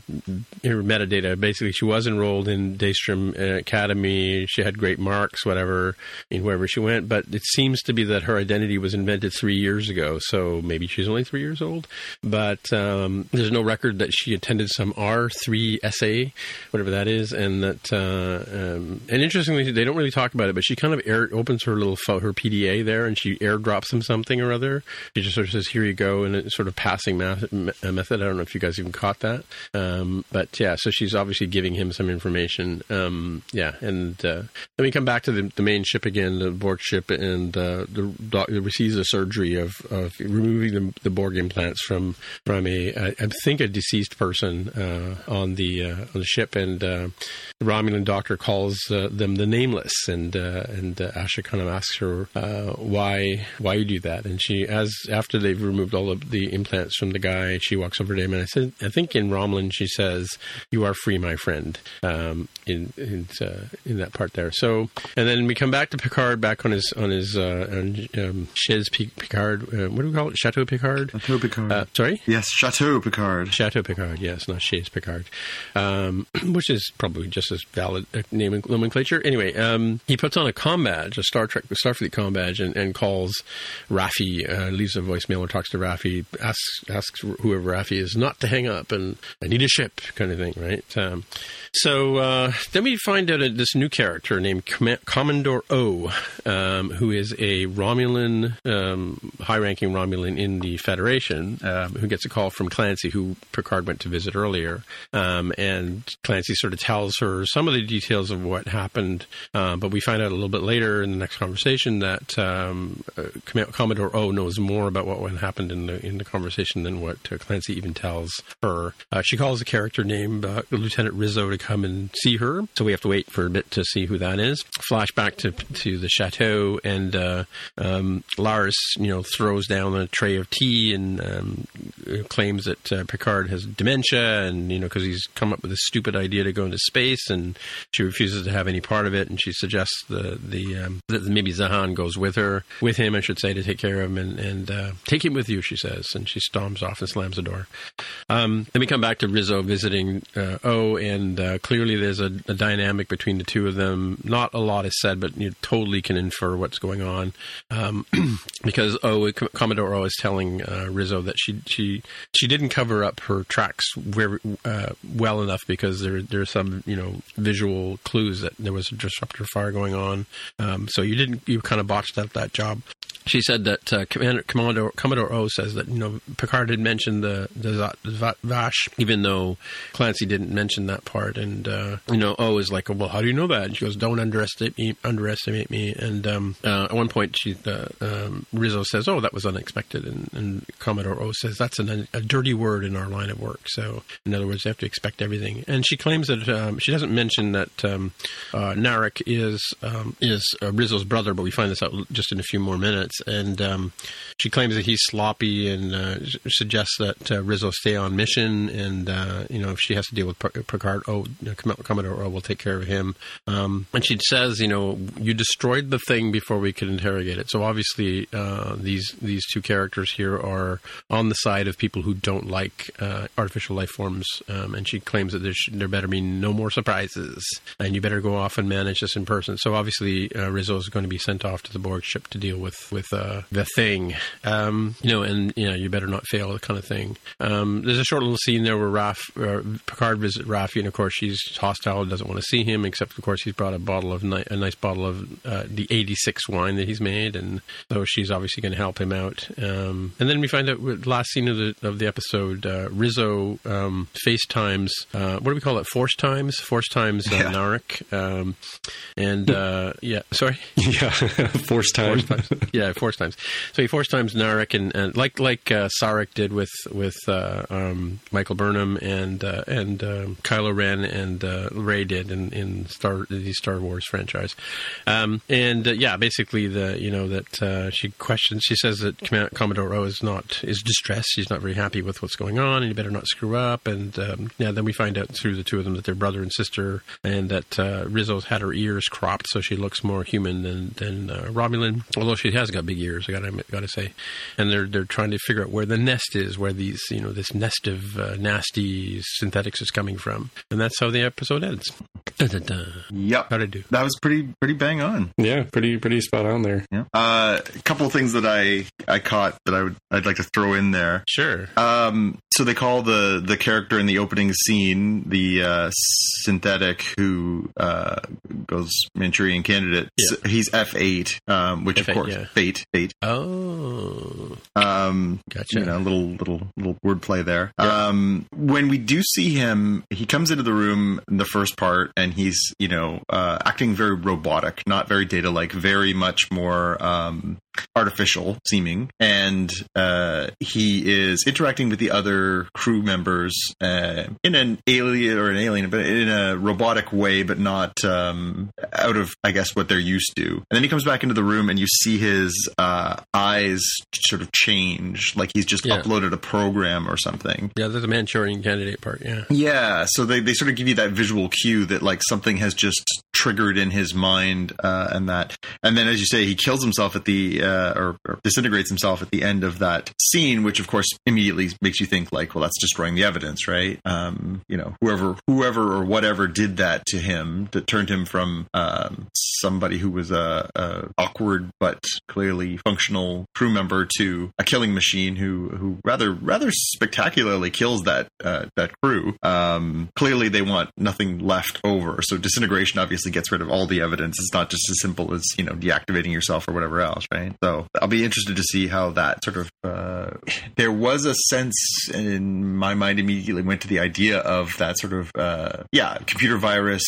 her metadata. Basically, she was enrolled in Daystrom Academy. She had great marks, whatever, in wherever she went. But it seems to be that her identity was invented three years ago. So maybe she's only three years old. But um, there's no record that she attended some R3 SA, whatever that is, and that. Uh, um, and interestingly, they don't really talk about it, but she kind of air opens her little pho- her PDA there, and she airdrops him something or other. She just sort of says, "Here you go," and it's sort of passing math, me- uh, method. I don't know if you guys even caught that, um, but yeah. So she's obviously giving him some information. Um, yeah, and uh, then we come back to the, the main ship again, the Borg ship, and uh, the doctor receives a surgery of, of removing the, the Borg implants from from a I, I think a deceased person uh, on the uh, on the ship, and uh, the Romulan doctor calls uh, them the Nameless, and uh, and uh, Asha kind of asks her uh, why why you do that, and she as after they've removed all of the implants from the guy, she walks over to him, and I said I think in Romulan she says, "You are free, my friend," um, in in, uh, in that part there. So, and then we come back to Picard, back on his on his uh, on um, P- Picard. Uh, what do we call it? Chateau Picard. Chateau Picard. Uh, sorry. yes, Chateau Picard. Chateau Picard, yes, not Chez Picard, um, <clears throat> which is probably just as valid a naming nomenclature. Anyway, um, he puts on a com badge, a Star Trek Starfleet com badge, and, and calls Raffi, uh, leaves a voicemail and talks to Raffi, asks asks whoever Raffi is not to hang up, and I need a ship, kind of thing, right? Um, so uh, then we find out uh, this new character named Com- Commodore O, um, who is a Romulan, um, high-ranking Romulan in the Federation, um, who gets a call from Clancy, who Picard went to visit earlier, um, and Clancy sort of tells her some of the details of what happened, um, but we find out a little bit later in the next conversation that um, uh, Commodore O knows more about what happened in the in the conversation than what uh, Clancy even tells her. Uh, she calls a character named uh, Lieutenant Rizzo to come and see her, so we have to wait for a bit to see who that is. Flashback to to the chateau, and uh, um, Laris, you know, throws down a tray of tea and um, claims that uh, Picard has dementia, and you know because he's come up with a stupid idea to go into space, and she refuses to have any part of it, and she suggests the the um, that maybe Zhaban goes with her, with him, I should say, to take care of him and and uh, take him with you, she says, and she storms off and slams the door. Um, then we come back to Rizzo visiting uh, O, and uh, clearly there's a, a, dynamic between the two of them. Not a lot is said, but you totally can infer what's going on um, <clears throat> because O, Commodore O, is telling uh, Rizzo that she she she didn't cover up her tracks very uh, well enough because there there's some you know visual clues that there was a disruptor fire going on. Um, so you didn't you kind of botched up that job she said that uh, Commander, Commodore, Commodore O says that you know Picard had mentioned the the, Vash, even though Clancy didn't mention that part. And uh, you know O is like, well, how do you know that? And she goes, don't underestimate me, underestimate me. And um, uh, at one point, she uh, um, Rizzo says, oh, that was unexpected, and, and Commodore O says that's an, a dirty word in our line of work. So in other words, you have to expect everything. And she claims that um, she doesn't mention that um, uh, Narek is um, is uh, Rizzo's brother, but we find this out just in a few more minutes and um, she claims that he's sloppy and uh, suggests that uh, Rizzo stay on mission. And uh, you know, if she has to deal with Picard, oh, Commodore O will take care of him. Um, and she says, you know, you destroyed the thing before we could interrogate it. So obviously, uh, these these two characters here are on the side of people who don't like uh, artificial life forms. Um, and she claims that there, there better be no more surprises, and you better go off and manage this in person. So obviously, uh, Rizzo is going to be sent off to the Borg ship to deal with with uh, the thing, um, you know, and you know you better not fail, the kind of thing. Um, there's a short little scene there where Raf, uh, Picard visits Raffi, and of course she's hostile, and doesn't want to see him, except of course he's brought a bottle of ni- a nice bottle of uh, the '86 wine that he's made, and so she's obviously going to help him out. Um, and then we find out last scene of the of the episode, uh, Rizzo um, FaceTimes. Uh, what do we call it? Force times, force times uh, yeah. Narek, um, and uh, yeah, sorry, <laughs> yeah, <laughs> force time, force times. yeah, <laughs> force times. So he force times Narek and, and like like uh, Sarek did with with uh, um, Michael Burnham and uh, and um, Kylo Ren and uh, Rey did in, in Star the Star Wars franchise. Um, and uh, yeah, basically the you know that uh, she questions. She says that Command- Commodore O is not is distressed. She's not very happy with what's going on, and you better not screw up. And um, yeah, then we find out through the two of them that they're brother and sister, and that Rizzo's had her ears cropped so she looks more human than than Romulan, although she has got big ears. I got to got to say, and they're they're trying to figure out where the nest is, where these you know this nest of uh, nasty synthetics is coming from, and that's how the episode ends. Da-da-da. Yep, how to do that was pretty pretty bang on. Yeah, pretty pretty spot on there. Yeah, uh, a couple of things that I I caught that I would I'd like to throw in there. Sure. Um, so they call the the character in the opening scene the uh, synthetic who uh, goes Manchurian candidate. Yeah. He's F eight, um, which F8, of course yeah. fate fate. Oh, um, gotcha. You know, little little little wordplay there. Yeah. Um, when we do see him, he comes into the room in the first part, and he's you know uh, acting very robotic, not very data like, very much more um, artificial seeming, and uh, he is interacting with the other crew members uh, in an alien or an alien, but in a robotic way, but not um, out of I guess what they're used to. And then he comes back into the room, and you see his uh, eyes sort of change, like he's just yeah. uploaded a program or something. Yeah, there's a Manchurian candidate part. Yeah, yeah. So they they sort of give you that visual cue that like something has just triggered in his mind, uh, and that, and then as you say, he kills himself at the uh, or, or, disintegrates himself at the end of that scene, which of course immediately makes you think like, well, that's destroying the evidence, right? Um, you know, whoever, whoever or whatever did that to him that turned him from um, somebody who was a, a, awkward but clearly functional crew member to a killing machine who who rather rather spectacularly kills that uh, that crew. Um, clearly, they want nothing left over, so disintegration obviously gets rid of all the evidence. It's not just as simple as you know deactivating yourself or whatever else, right? So I'll be interested to see how that sort of. Uh, there was a sense in my mind immediately went to the idea of that sort of uh, yeah computer virus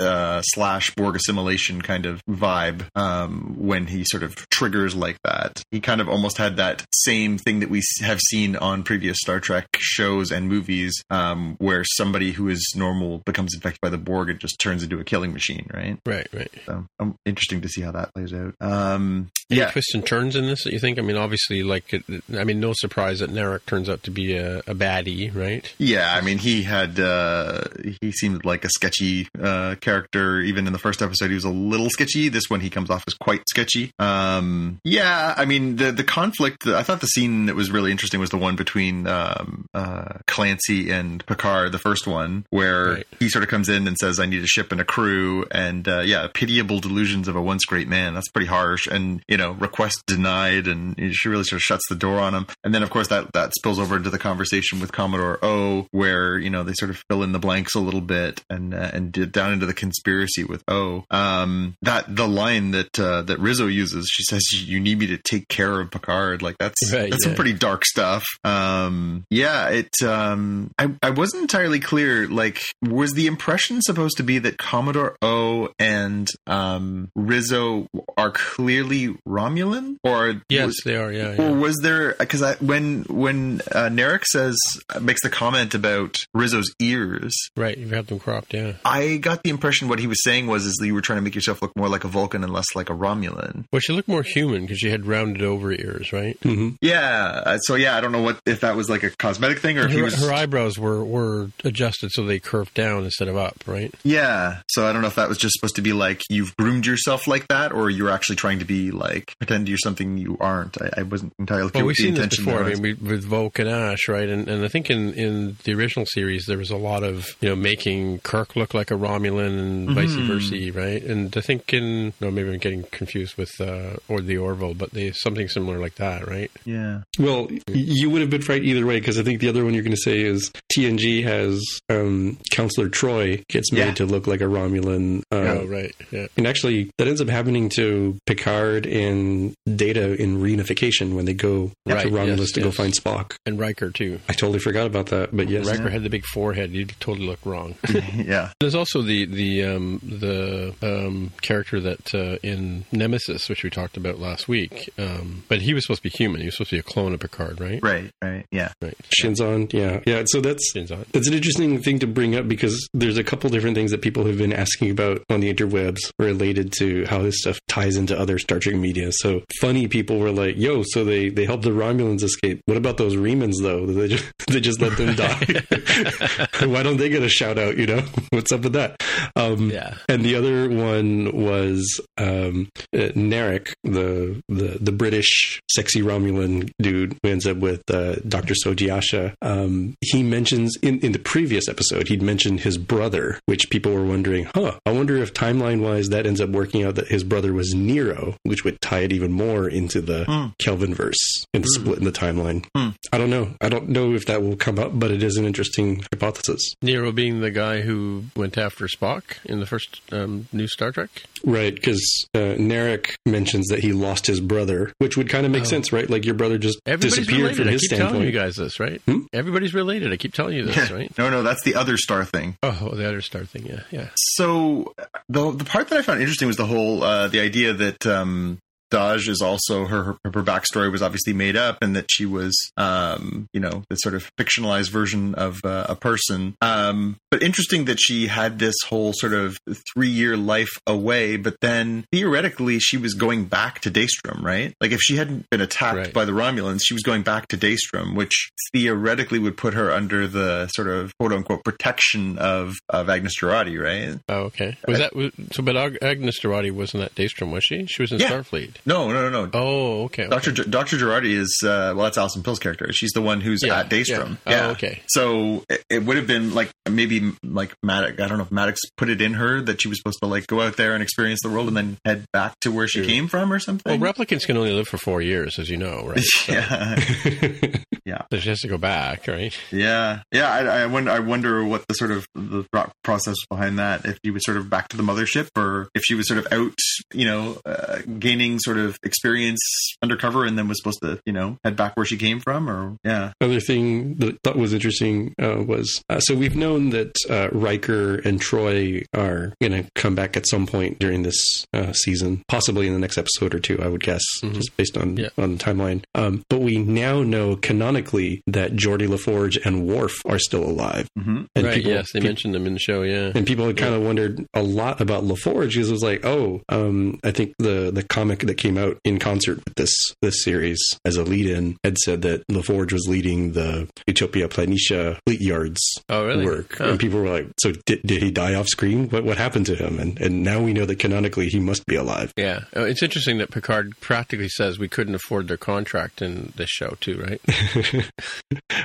uh, slash Borg assimilation kind of vibe um, when he sort of triggers like that. He kind of almost had that same thing that we have seen on previous Star Trek shows and movies, um, where somebody who is normal becomes infected by the Borg and just turns into a killing machine, right? Right, right. So, um, interesting to see how that plays out. Um, Any Yeah. twists and turns in this that you think? I mean, obviously, like, I mean, no surprise that Narek turns out to be a, a baddie, right? Yeah, I mean, he had uh, he seemed like a sketchy uh, character. Even in the first episode, he was a little sketchy. This one, he comes off as quite sketchy. Um, yeah, I mean, the the conflict. I thought the scene that was really interesting was the one between um, uh, Clancy and Picard, the first one, where Right. he sort of comes in and says, "I need a ship and a crew," and uh, yeah, pitiable delusions of a once great man. That's pretty harsh, and you know, request denied, and she really sort of shuts the door on him. And then, of course, that that spills over into the conversation with Commodore O, where you know they sort of fill in the blanks a little bit, and uh, and down into the conspiracy with O. Um, that the line that uh, that Rizzo uses, she says, "You need me to take care of Picard." Like that's Right, that's some pretty dark stuff. Um, yeah, it. Um, I I wasn't entirely clear. Like, was the impression supposed to be that Commodore O and um, Rizzo are clearly Romulan, or Yes, was- they are. Yeah, or was there because I when when uh, Narek says makes the comment about Rizzo's ears, Right, you've had them cropped. Yeah. I got the impression what he was saying was is that you were trying to make yourself look more like a Vulcan and less like a Romulan. Well, she looked more human because she had rounded over ears, right? hmm Yeah, uh, so yeah, I don't know what if that was like a cosmetic thing or if he Her, was. her eyebrows were were adjusted so they curved down instead of up, right? yeah, so I don't know if that was just supposed to be like you've groomed yourself like that, or you're actually trying to be like pretend you're something you aren't. I, I wasn't entirely clear Well, we've the seen this intention before. there I mean, we, with Voq and Ash, right? And and I think in in the original series there was a lot of you know making Kirk look like a Romulan and vice Mm-hmm. versa, right? And I think in no, maybe I'm getting confused with uh, or the Orville, but they something similar like that, right? yeah, Well, you would have been right either way because I think the other one you're going to say is TNG has um, Counselor Troi gets made Yeah. to look like a Romulan. Uh, oh, right. Yeah. And actually, that ends up happening to Picard and Data in reunification when they go Right, to Romulus yes, to go find Spock. And Riker too. I totally forgot about that, but yes. Riker had the big forehead. You totally look wrong. <laughs> yeah, There's also the the um, the um, character that uh, in Nemesis, which we talked about last week, um, but he was supposed to be human. He was supposed to be a clone of Picard, right? right, right, yeah. Right. Shinzon, yeah, yeah. So that's Shinzon. that's an interesting thing to bring up because there's a couple different things that people have been asking about on the interwebs related to how this stuff ties into other Star Trek media. So funny people were like, "Yo, so they they helped the Romulans escape. What about those Remans though? They just <laughs> they just let them die. <laughs> <laughs> Why don't they get a shout out? You know, what's up with that?" Um, Yeah. And the other one was um, uh, Narek, the, the the British sexy Romulan dude who ends up with uh, Dr. Sojiasha. Um, he mentions in, in the previous episode, he'd mentioned his brother, which people were wondering, huh, I wonder if timeline wise that ends up working out that his brother was Nero, which would tie it even more into the Hmm. Kelvin verse and split in the timeline. Hmm. I don't know. I don't know if that will come up, but it is an interesting hypothesis. Nero being the guy who went after Spock in the first um, new Star Trek. Right, because uh, Narek mentions that he lost his brother, which would kind of make Oh. sense, right? Like your brother just Everybody's disappeared related. from I his keep telling you guys this, right? Hmm? Everybody's related. I keep telling you this, right? No, no, that's the other star thing. Oh, the other star thing. Yeah, yeah. So the the part that I found interesting was the whole uh, the idea that um, Dahj is also her, her her backstory was obviously made up, and that she was um, you know the sort of fictionalized version of uh, a person. Um, but interesting that she had this whole sort of three year life away, but then theoretically she was going back to Daystrom, right? Like if she hadn't been attacked Right. by the Romulans, she was going back to Daystrom, which theoretically would put her under the sort of quote unquote protection of of Agnes Jurati, right? Oh, okay. Was that so? But Ag- Agnes Dorati wasn't at Daystrom, was she? She was in Yeah. Starfleet. No, no, no, no. Oh, okay. okay. Dr. G- Dr. Jurati is uh, well, that's Alison Pill's character. She's the one who's Yeah, at Daystrom. yeah. Oh, okay. So it, it would have been like maybe like Maddox. I don't know if Maddox put it in her that she was supposed to like go out there and experience the world and then head back to where she Sure. came from or something. Well, replicants can only live for four years, as you know, right? <laughs> So, <laughs> yeah, so she has to go back, right? yeah, yeah. I, I wonder. I wonder what the sort of the thought process behind that. If she was sort of back to the mothership, or if she was sort of out, you know, uh, gaining sort of experience undercover, and then was supposed to, you know, head back where she came from, or yeah. Other thing that I thought was interesting uh, was uh, so we've known that uh, Riker and Troi are going to come back at some point during this uh, season, possibly in the next episode or two, I would guess, Mhm. just based on Yeah. on the timeline. Um, but we now know canonically that Geordi LaForge and Worf are still alive. hmm And right. people- yes, they pe- mentioned them in the show. Yeah. And people had kind of wondered a lot about LaForge because it was like, oh, um, I think the the comic that that came out in concert with this this series as a lead-in had said that LaForge was leading the Utopia Planitia Fleet Yards Oh, really? work, Oh. and people were like, "So did, did he die off screen? What what happened to him?" And and now we know that canonically he must be alive. Yeah, Oh, it's interesting that Picard practically says we couldn't afford their contract in this show too, right? <laughs>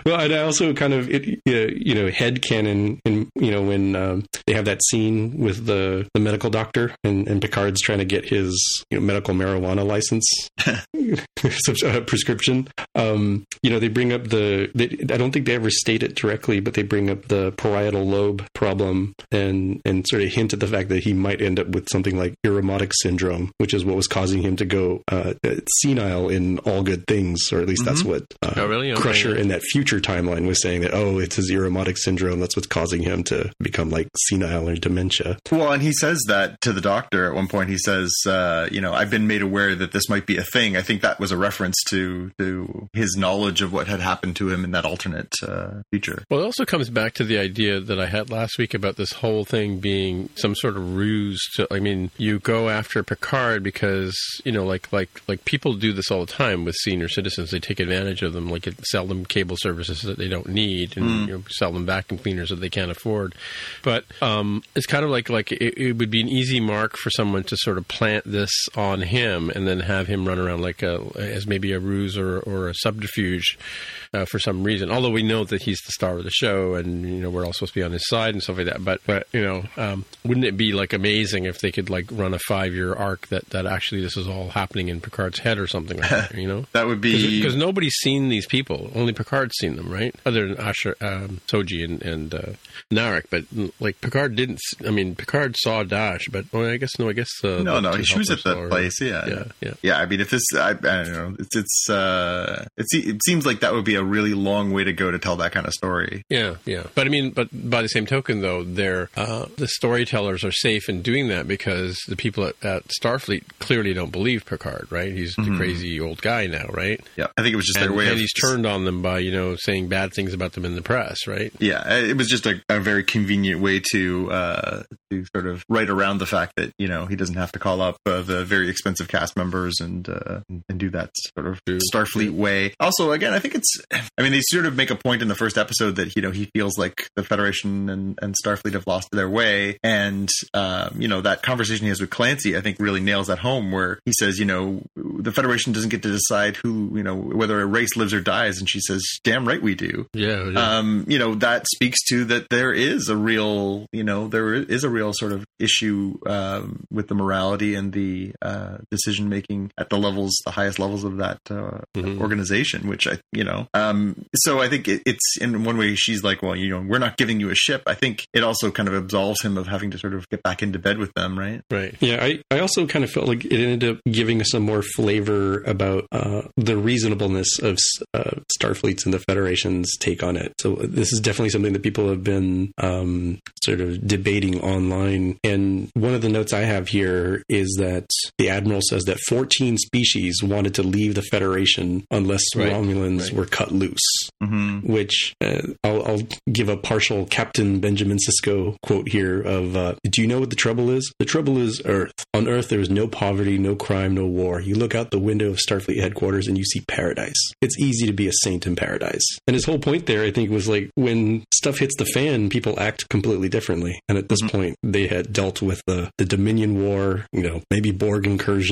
Well, and I also kind of it, you know head canon, and you know when um, they have that scene with the, the medical doctor, and, and Picard's trying to get his you know, medical marijuana license, <laughs> some sort prescription. Um, you know, they bring up the. They, I don't think they ever state it directly, but they bring up the parietal lobe problem, and and sort of hint at the fact that he might end up with something like Irumodic syndrome, which is what was causing him to go uh, senile in all good things, or at least that's what uh, Oh, really? Okay, Crusher in that future timeline was saying that oh, it's his Irumodic syndrome that's what's causing him to become like senile or dementia. Well, and he says that to the doctor at one point. He says, uh, "You know, I've been made aware that this might be a thing." I think that was a reference to to his knowledge of what had happened to him in that alternate uh, future. Well, it also comes back to the idea that I had last week about this whole thing being some sort of ruse. To, I mean, you go after Picard because you know, like like like people do this all the time with senior citizens. They take advantage of them, like sell them cable services that they don't need, and you know, sell them vacuum cleaners that they can't afford. But um, it's kind of like like it, it would be an easy mark for someone to sort of plant this on him, and then have him run around like a as maybe a ruse or or a subterfuge uh, for some reason. Although we know that he's the star of the show, and you know we're all supposed to be on his side and stuff like that. But but you know, um, wouldn't it be like amazing if they could like run a five year arc that that actually this is all happening in Picard's head or something like that? You know. <laughs> That would be Because nobody's seen these people, only Picard's seen them, right? Other than Asher, um, Soji, and, and uh, Narek, but like Picard didn't. I mean, Picard saw Dash, but well, I guess no. I guess uh, no, no. She was at that place. Yeah, Yeah, yeah. Yeah, I mean, if this, I, I don't know, it's, it's, uh, it, it seems like that would be a really long way to go to tell that kind of story. Yeah, yeah. But I mean, but by the same token, though, they're uh, the storytellers are safe in doing that because the people at, at Starfleet clearly don't believe Picard, right? He's the crazy old guy now, right? Yeah, I think it was just And, their way and of he's turned on them by you know saying bad things about them in the press, right? Yeah, it was just a, a very convenient way to uh, to sort of write around the fact that you know he doesn't have to call up uh, the very expensive cast members and uh, and do that sort of Starfleet way. Also, again, I think it's. I mean, they sort of make a point in the first episode that you know he feels like the Federation and, and Starfleet have lost their way, and um, you know that conversation he has with Clancy, I think, really nails that home. Where he says, you know, the Federation doesn't get to decide who, you know, whether a race lives or dies, and she says, "Damn right we do." Yeah, yeah. um, you know, that speaks to that there is a real, you know, there is a real sort of issue um, with the morality and the uh, decision making at the levels, the highest levels of that uh, Mhm. organization. Which I, you know, um, so I think it, it's in one way she's like, well, you know, we're not giving you a ship. I think it also kind of absolves him of having to sort of get back into bed with them, right? right. Yeah, I, I also kind of felt like it ended up giving us some more flavor about uh, the reasonableness of uh, Starfleet's and the Federation's take on it. So this is definitely something that people have been um, sort of debating online. And one of the notes I have here is that the Admiral says that 14 species wanted to leave the Federation unless Right, Romulans right. were cut loose Mm-hmm. which uh, I'll, I'll give a partial Captain Benjamin Sisko quote here of, uh, do you know what the trouble is? The trouble is Earth. On Earth, there is no poverty, no crime, no war. You look out the window of Starfleet headquarters and you see paradise. It's easy to be a saint in paradise. And his whole point there, I think, was like when stuff hits the fan, people act completely differently. And at this point, they had dealt with the, the Dominion War, you know, maybe Borg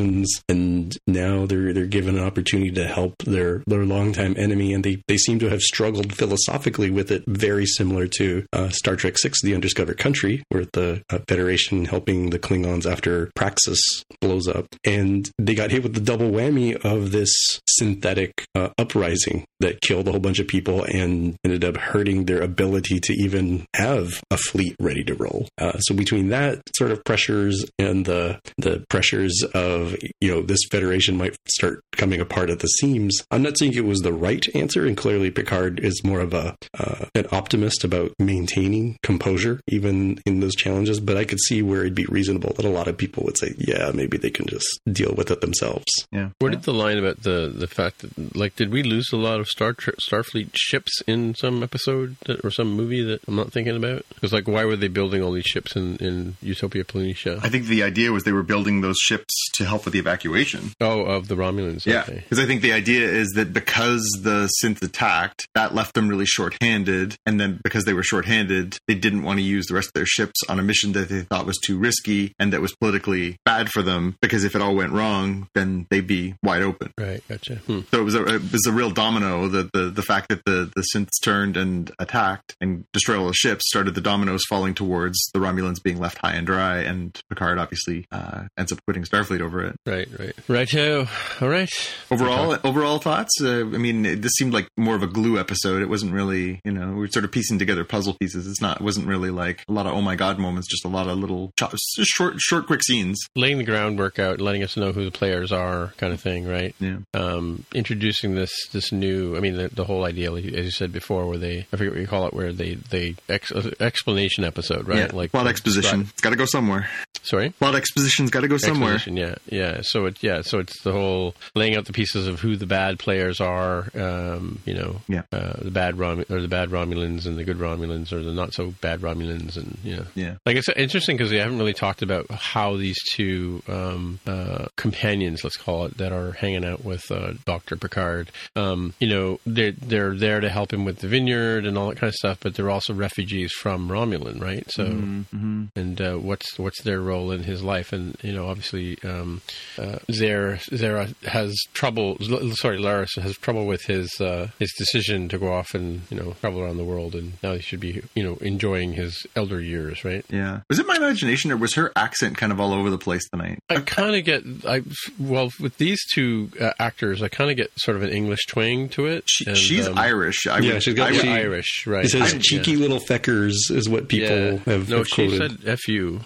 incursions, and now they're they're given an opportunity to help their their longtime enemy, and they they seem to have struggled philosophically with it, very similar to uh, Star Trek Six: The Undiscovered Country, where the uh, Federation helping the Klingons after Praxis blows up, and they got hit with the double whammy of this synthetic uh, uprising that killed a whole bunch of people and ended up hurting their ability to even have a fleet ready to roll. Uh, so between that sort of pressures and the the pressures of you know this federation might start coming apart at the seams, I'm not saying it was the right answer, and clearly Picard is more of a uh, an optimist about maintaining composure even in those challenges. But I could see where it'd be reasonable that a lot of people would say, yeah, maybe they can just deal with it themselves. Yeah. Where did the line about the the fact that like did we lose a lot of Star Tre- Starfleet ships in some episode that, or some movie that I'm not thinking about? Because like why were they building all these ships in in Utopia Planitia? I think the idea was they were building those ships to help with the evacuation. Oh, of the Romulans. Yeah, okay. because I think the idea is that because the synth attacked, that left them really short-handed, and then because they were short-handed, they didn't want to use the rest of their ships on a mission that they thought was too risky and that was politically bad for them. Because if it all went wrong, then they'd be wide open. Right, gotcha. Hmm. So it was a it was a real domino. The the the fact that the the synths turned and attacked and destroyed all the ships started the dominoes falling towards the Romulans being left high and dry, and Picard obviously uh, ends up quitting Starfleet over it. Right, right. Righto. All right. Overall, overall thoughts. Uh, I mean, it, this seemed like more of a glue episode. It wasn't really, you know, we are sort of piecing together puzzle pieces. It's not, it wasn't really like a lot of oh my god moments. Just a lot of little just short, short, quick scenes. Laying the groundwork out, letting us know who the players are, kind of thing, right? Yeah. Um, introducing this this new. I mean, the, the whole idea, as you said before, where they I forget what you call it, where they they ex, explanation episode, right? Yeah. Like plot exposition. It's got to go somewhere. Sorry. Plot exposition's got to go somewhere. Exposition, yeah, yeah. So it, yeah, so it's the whole laying out the pieces of who the bad players are. Um, you know, Yeah. uh, the bad Rom or the bad Romulans and the good Romulans or the not so bad Romulans, and you know, Yeah. like it's interesting because we haven't really talked about how these two um, uh, companions, let's call it, that are hanging out with uh, Doctor Picard. Um, you know, they're they're there to help him with the vineyard and all that kind of stuff, but they're also refugees from Romulan, right? So Mm-hmm. and uh, what's what's their role in his life and you know obviously um, uh, Zara Zara has trouble sorry Laris has trouble with his uh, his decision to go off and you know travel around the world and now he should be you know enjoying his elder years right Yeah. Was it my imagination or was her accent kind of all over the place tonight? I kind of get I well with these two uh, actors I kind of get sort of an English twang to it She, and, she's um, Irish. I Yeah, would- she's got- I would- she- Irish right It says I- cheeky yeah. little feckers is what people yeah. have, no have she quoted. said fu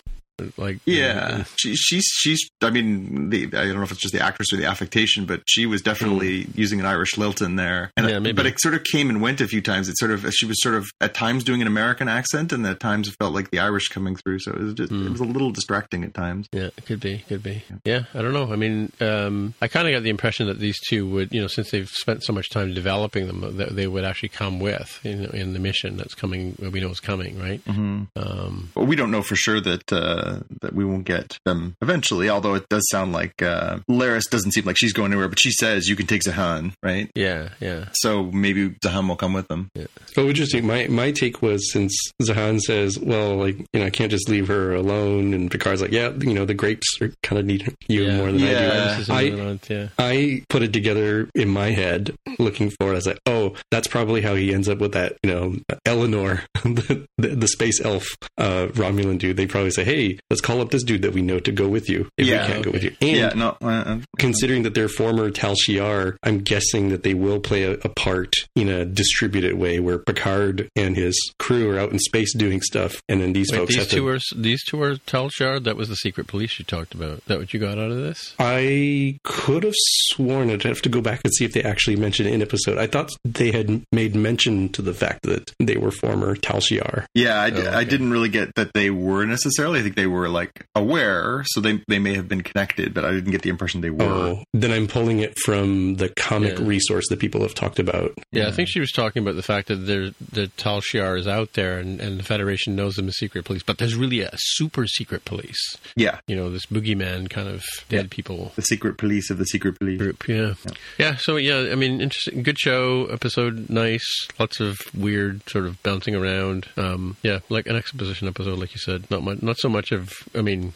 like Yeah, she, she's she's. I mean, the, I don't know if it's just the actress or the affectation, but she was definitely using an Irish lilt in there. And Yeah, maybe. But it sort of came and went a few times. It sort of she was sort of at times doing an American accent, and at times it felt like the Irish coming through. So it was just it was a little distracting at times. Yeah, it could be, could be. Yeah, I don't know. I mean, um, I kind of got the impression that these two would, you know, since they've spent so much time developing them, that they would actually come with know, in the mission that's coming. That we know is coming, right? Mm-hmm. Um, But we don't know for sure that uh, that we won't get them eventually. Although it does sound like uh, Laris doesn't seem like she's going anywhere, but she says you can take Zhaban, right? yeah, yeah, So maybe Zhaban will come with them. Oh, interesting. My my take was since Zhaban says, "Well, like you know, I can't just leave her alone," and Picard's like, "Yeah, you know, the grapes are kind of need you yeah. more than Yeah. I do." is I another yeah. I put it together in my head, looking forward. I was like, "Oh, that's probably how he ends up with that." You know, Elnor, <laughs> the, the, the space elf uh, Romulan dude. They probably say, "Hey, let's call up this dude that we know to go with you if Yeah, we can't go with you." And yeah, no. Uh, considering that they're former Tal Shiar, I'm guessing that they will play a, a part in a distributed way where Picard and his crew are out in space doing stuff, and then these Wait, folks these have two to. are these two are Tal Shiar. That was the secret police you talked about. Is that what you got out of this? I could have sworn I'd have to go back and see if they actually mentioned it in episode. I thought they had made mention to the fact that they were former Tal Shiar. Yeah, I, Oh, okay. I didn't really get that they were necessarily. I think they were like aware, so they they may have been connected, but I didn't get the impression they were. Oh, then I'm pulling it from the comic Yeah. resource that people have talked about. Yeah, I think she was talking about the fact that there, the Tal Shiar is out there, and, and the Federation knows them as secret police, but there's really a super secret police. Yeah, You know, this boogeyman kind of dead people the secret police of the secret police. group. Yeah. yeah, So yeah, I mean, interesting, good show, episode, nice, lots of weird sort of bouncing around. Um, yeah, like an exposition episode, like you said. Not much, not so much of. I mean,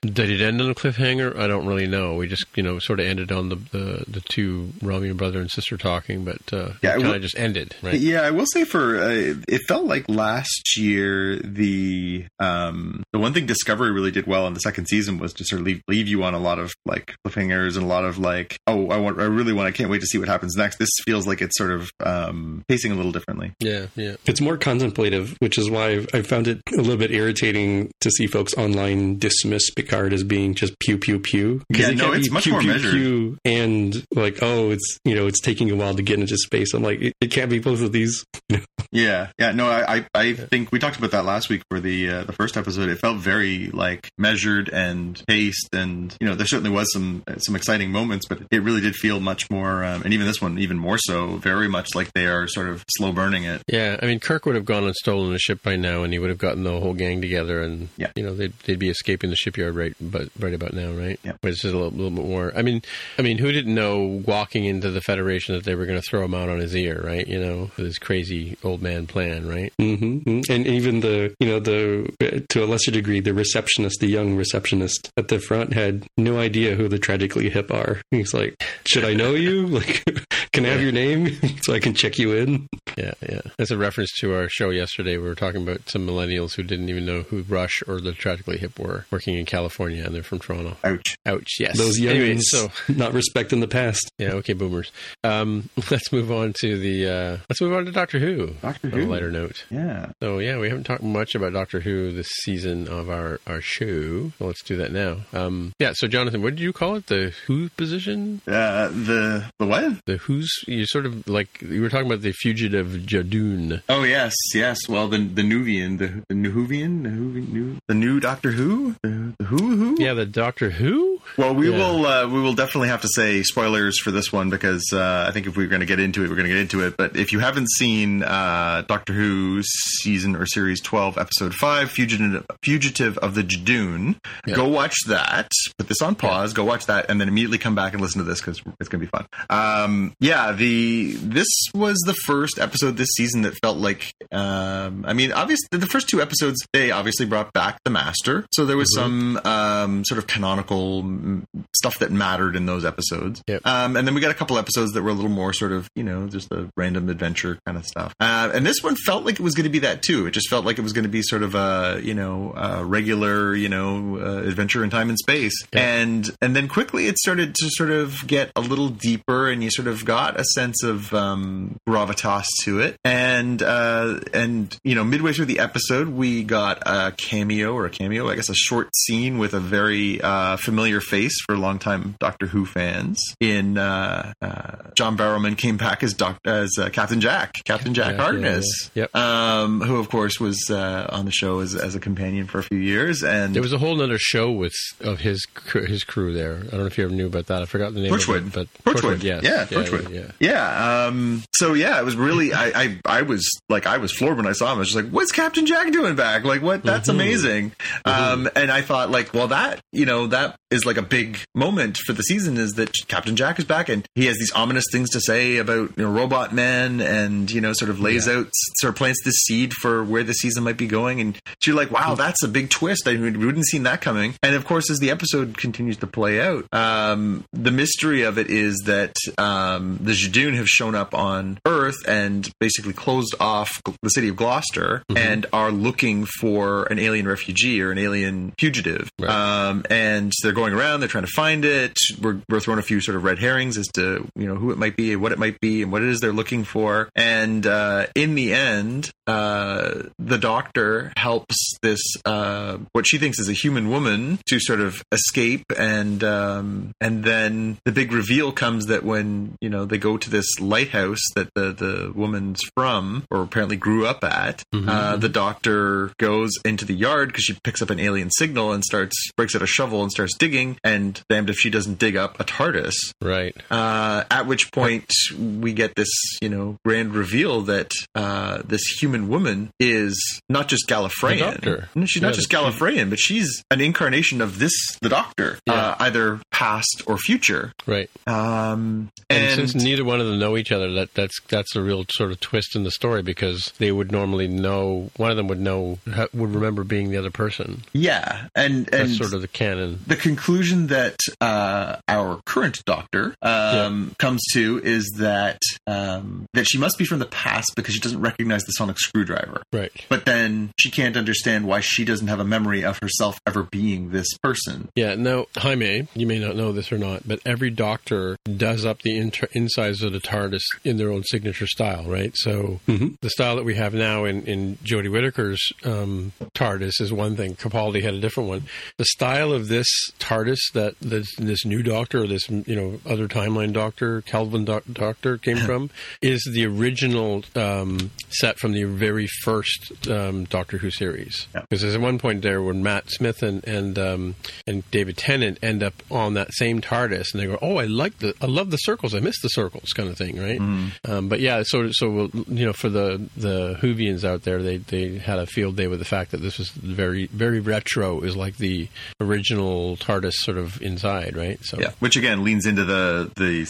did it end on a cliffhanger? I don't really know. We just you know sort of ended on the the, the two Romulan brother and sister talking, but uh, Yeah, it kind of just ended, right? Yeah, I will say for uh, it felt like last year the um the one thing Discovery really did well in the second season was to sort of leave leave you on a lot of like cliffhangers and a lot of like oh I want I really want I can't wait to see what happens next. This feels like it's sort of um pacing a little differently. Yeah, yeah. It's more contemplative, which is why I've, I found it a little bit irritating to see folks Netflix online dismiss Picard as being just pew pew pew. 'Cause Yeah, it no, it's much pew, more pew, measured. pew and like oh it's you know it's taking a while to get into space. I'm like it, it can't be both of these. <laughs> Yeah, yeah. No, I, I, I think we talked about that last week for the uh, the first episode. It felt very like measured and paced, and you know, there certainly was some some exciting moments, but it really did feel much more, um, and even this one, even more so, very much like they are sort of slow burning it. Yeah, I mean, Kirk would have gone and stolen a ship by now, and he would have gotten the whole gang together, and Yeah. you know they'd they'd be escaping the shipyard right, but right about now, right? Yeah. But it's just a little, little bit more. I mean, I mean, who didn't know walking into the Federation that they were going to throw him out on his ear, right? You know, with his crazy old man plan, right? hmm And even the you know the to a lesser degree the receptionist, the young receptionist at the front had no idea who the tragically hip are. He's like, should I know you? <laughs> Like, can I have your name <laughs> so I can check you in? Yeah, yeah. That's a reference to our show yesterday. We were talking about some millennials who didn't even know who Rush or the Tragically Hip were, working in California, and they're from Toronto. Ouch. Ouch. Yes. Those Anyway, youngins so <laughs> not respecting the past. yeah, okay, boomers. Um, <laughs> let's move on to the. Uh, let's move on to Doctor Who. Doctor On a Who. lighter note. Yeah. So yeah, we haven't talked much about Doctor Who this season of our our show. So let's do that now. Um, yeah. So Jonathan, what did you call it? The Who position? Uh, the the what? The Who's? You sort of like you were talking about the fugitive Judoon. Oh yes, yes. Well, the the Nuvian, the the Nuhuvian, Nuhuvian, Nu- The new Doctor Who, Who Who. Yeah, the Doctor Who. Well, we Yeah. will uh, we will definitely have to say spoilers for this one because uh, I think if we're going to get into it, we're going to get into it. But if you haven't seen uh, Doctor Who season or series twelve, episode five, fugitive fugitive of the Judoon, Yeah. go watch that. Put this on pause. Go watch that, and then immediately come back and listen to this because it's going to be fun. Um, yeah, the this was the first episode this season that felt like. Um, I mean, obviously, the first two episodes they obviously brought back the Master, so there was some um, sort of canonical mm, stuff that mattered in those episodes. Yep. Um, and then we got a couple episodes that were a little more sort of, you know, just a random adventure kind of stuff. Uh, and this one felt like it was going to be that too. It just felt like it was going to be sort of a, you know, a regular, you know, uh, adventure in time and space. Yeah. And and then quickly it started to sort of get a little deeper, and you sort of got a sense of um, gravitas to it. And uh, and you know, midway through the episode, we got a cameo or a cameo, I guess, a short scene with a very uh, familiar face for longtime Doctor Who fans. In uh, uh, John Barrowman came back as Doc- as uh, Captain Jack, Captain Jack Yeah, Harkness, yeah, yeah. Yep. um, who of course was uh, on the show as, as a companion for a few years. And There was a whole other show with of his his crew there. I don't know if you ever knew about that. I forgot the name Torchwood. it, but Torchwood, yes. yeah, yeah, Torchwood. yeah. Yeah. Um, so yeah, it was really. I, I I was like I was floored when I saw him. I was just like, "What's Captain Jack doing back? Like, what? That's Mm-hmm. amazing." Um, and I thought, like, well, that you know that is like a big moment for the season is that Captain Jack is back and he has these ominous things to say about you know robot men and you know sort of lays out sort of plants this seed for where the season might be going. And you're like, wow, that's a big twist. I we wouldn't seen that coming. And of course, as the episode continues to play out, um, the mystery of it is that um, the Judoon have shown up on Earth and basically closed off the city of Gloucester and are looking for an alien refugee or an alien fugitive. Right. Um, and they're going around, they're trying to find it. We're, we're throwing a few sort of red herrings as to you know who it might be, and what it might be, and what it is they're looking for. And uh, in the end, uh, the doctor helps this uh, what she thinks is a human woman to sort of escape, and um, and then the big reveal comes that when you know they go to this lighthouse that the the woman's from or apparently grew up at, uh, the doctor goes into the yard because she picks up an alien signal and starts breaks out a shovel and starts digging, and damned if she doesn't dig up a TARDIS. Right. Uh, at which point we get this, you know, grand reveal that uh, this human woman is not just Gallifreyan. No, she's Yeah, not just Gallifreyan, but she's an incarnation of this, the Doctor, Yeah. uh, either past or future. Right. Um, And, and, since neither one of them know each other, that that's that's a real sort of twist in the story because they would normally know one of them would know would remember being the other person. Yeah, and That's and sort of the canon. the conclusion that uh, our current Doctor um, comes to is that um, that she must be from the past because she doesn't recognize the sonic screwdriver. Right. But then she can't understand why she doesn't have a memory of herself ever being this person. Yeah. Now, Jaime, you may not know this or not, but every Doctor does up the inter- insides of the TARDIS in their own signature style, right? So Mhm. the style that we have now in in Jodie Whittaker's um, TARDIS is one thing. Capaldi had a different one. The style of this TARDIS that this, this new Doctor or this you know other timeline Doctor, Kelvin doc- Doctor came from is the original um, set from the very first um, Doctor Who series. Yeah. Because there's at one point there when Matt Smith and and um, and David Tennant end up on that same TARDIS, and they go, "Oh, I like the, I love the circles. I miss the circles," kind of thing, right? Um, but yeah, so so we'll, you know, for the the Whovians out there, they they had a field day with the fact that this was very very retro, is like the original TARDIS sort of inside, right? So Yeah, which again leans into the the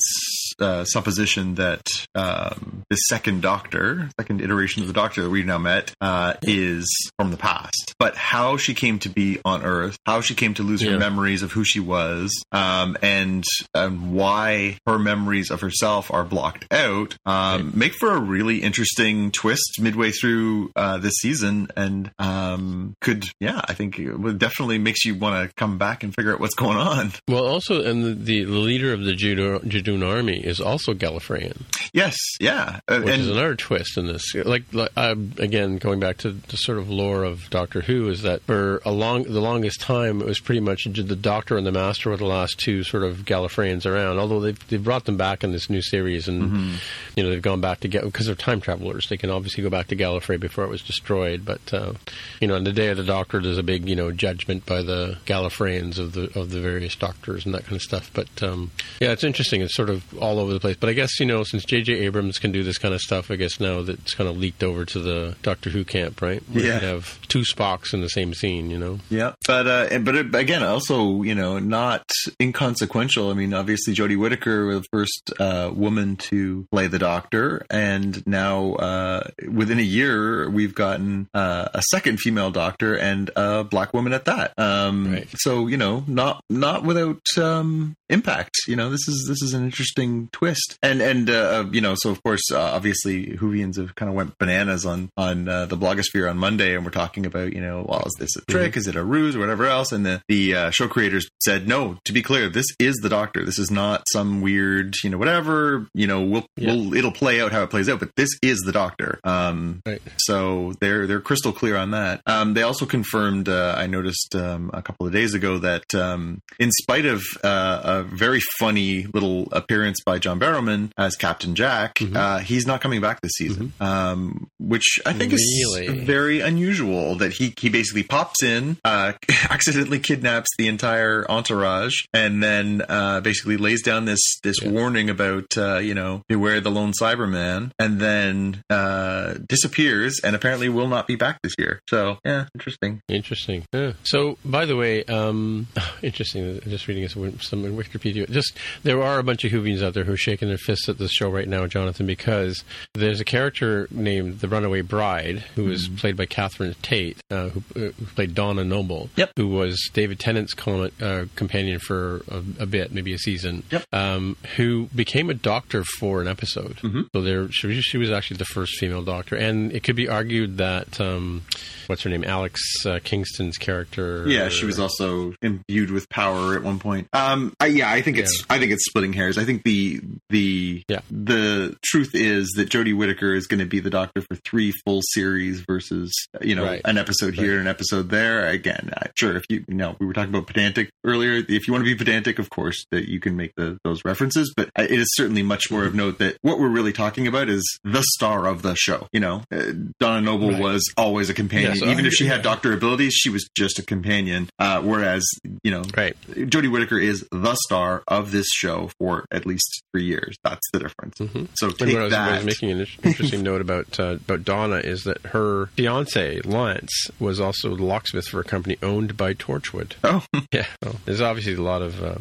uh, supposition that um, the second Doctor, second iteration of the Doctor that we've now met, uh, is from the past. But how she came to be on Earth, how she came to lose Yeah. her memories of who she was, um, and um, why her memories of herself are blocked out, um, make for a really interesting twist midway through uh, this season, and um, could yeah, I think it definitely makes you want to come back and figure out what's going on. Well, also, and the, the leader of the Judoon, army is also Gallifreyan, Yes, yeah, Uh, which is another twist in this. Like, like uh, again, going back to the sort of lore of Doctor Who, is that for a long, the longest time, it was pretty much the Doctor and the Master were the last two sort of Gallifreyans around. Although they've they've brought them back in this new series, and Mm-hmm. you know they've gone back to get because they're time travelers. They can obviously go back to Gallifrey before it was destroyed. But uh, you know, on the day of the Doctor, there's a big you know judgment by the Gallifreyans of the of the various Doctors and that kind of stuff. But um, yeah, it's interesting. It's sort of all over the place. But I guess you know, since J.J. Abrams can do this kind of stuff, I guess now that's kind of leaked over to the Doctor Who camp, right? Where Yeah. have two Spocks in the same scene. You know. yeah, but uh, but it, again, also you know, not inconsequential. I mean, obviously, Jodie Whittaker was the first uh, woman to play the Doctor, and now uh, within a year, we've gotten uh, a second female Doctor and a black woman at that. Um, Right. So you know, not not without um, impact. You know, this is this is an interesting twist, and and uh, you know, so of course, uh, obviously, Whovians have kind of went bananas on on uh, the blogosphere on Monday, and we're talking about you know, well, is this a trick? Is it a ruse or whatever else? And the the uh, show creators said, no. To be clear, this is the Doctor. This is not some weird, you know, whatever. You know, we'll, Yeah. we'll it'll play out how it plays out, but this is the Doctor. Um, Right. so they're they're crystal clear on that. Um, they also confirmed. Uh, I noticed um, a couple of days ago that um, in spite of uh, a very funny little appearance by John Barrowman as Captain Jack, Mm-hmm. uh, he's not coming back this season. Um, which I think Really? is very unusual. That he he basically pops in, uh, <laughs> accidentally kidnaps the entire entourage, and then uh, basically lays down this this Yeah. warning about uh, you know beware the lone Cyberman, and then uh, disappears, and apparently will not be back this year. So yeah, interesting. Interesting. Yeah. So, by the way, um, <sighs> interesting. Just reading some some Wikipedia. Just there are a bunch of Whovians out there who are shaking their fists at this show right now, Jonathan, because there's a character named the Runaway Bride who is played by Catherine Tate, uh, who, uh, who played Donna Noble. Yep. Who was David Tennant's com- uh, companion for a, a bit, maybe a season. Yep. Um, who became a doctor for an episode. Mhm. So there, she, she was actually the first female doctor, and it could be argued that um, what's her name, Alex uh, Kingston's character. Yeah, she was also imbued with power at one point. Um, I, yeah, I think it's I think it's splitting hairs. I think the the Yeah. the truth is that Jodie Whittaker is going to be the Doctor for three full series versus you know Right. an episode here and an episode there. Again, uh, sure, if you you know we were talking about pedantic earlier. If you want to be pedantic, of course, that you can make the, those references, but it is certainly much more of note that what we're really talking about is the star of the show. You know, uh, Donna Noble Right. was always a companion, Yeah, so even I- if she had doctor abilities, she was just a companion. Uh, whereas, you know, Right. Jodie Whittaker is the star of this show for at least three years. That's the difference. Mhm. So And take what I was, what I that. was making an interesting <laughs> note about uh, about Donna is that her fiance Lance was also the locksmith for a company owned by Torchwood. oh, <laughs> Yeah, so there's obviously a lot of uh,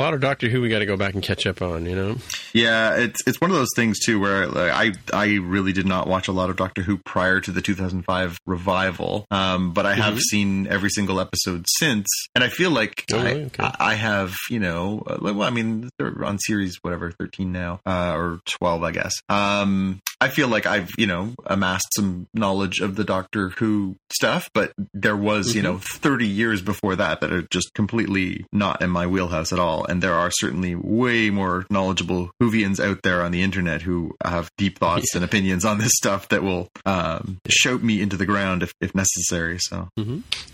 a lot of Doctor Who we got to go back and catch up on. You know, Yeah, it's it's one of those things too where like, I I really did not watch a lot of Doctor Who prior to the 2005 revival, um, but I have Mhm. seen every single episode since, and I feel like Oh, I. Okay. I I have you know uh, well I mean they're on series whatever 13 now uh, or 12 I guess. Um, I feel like I've you know amassed some knowledge of the Doctor Who stuff, but there was you Mhm. know 30 years before that that are just completely not in my wheelhouse at all. And there are certainly way more knowledgeable Whovians out there on the internet who have deep thoughts and opinions on this stuff that will um, shout me into the ground if, if necessary. So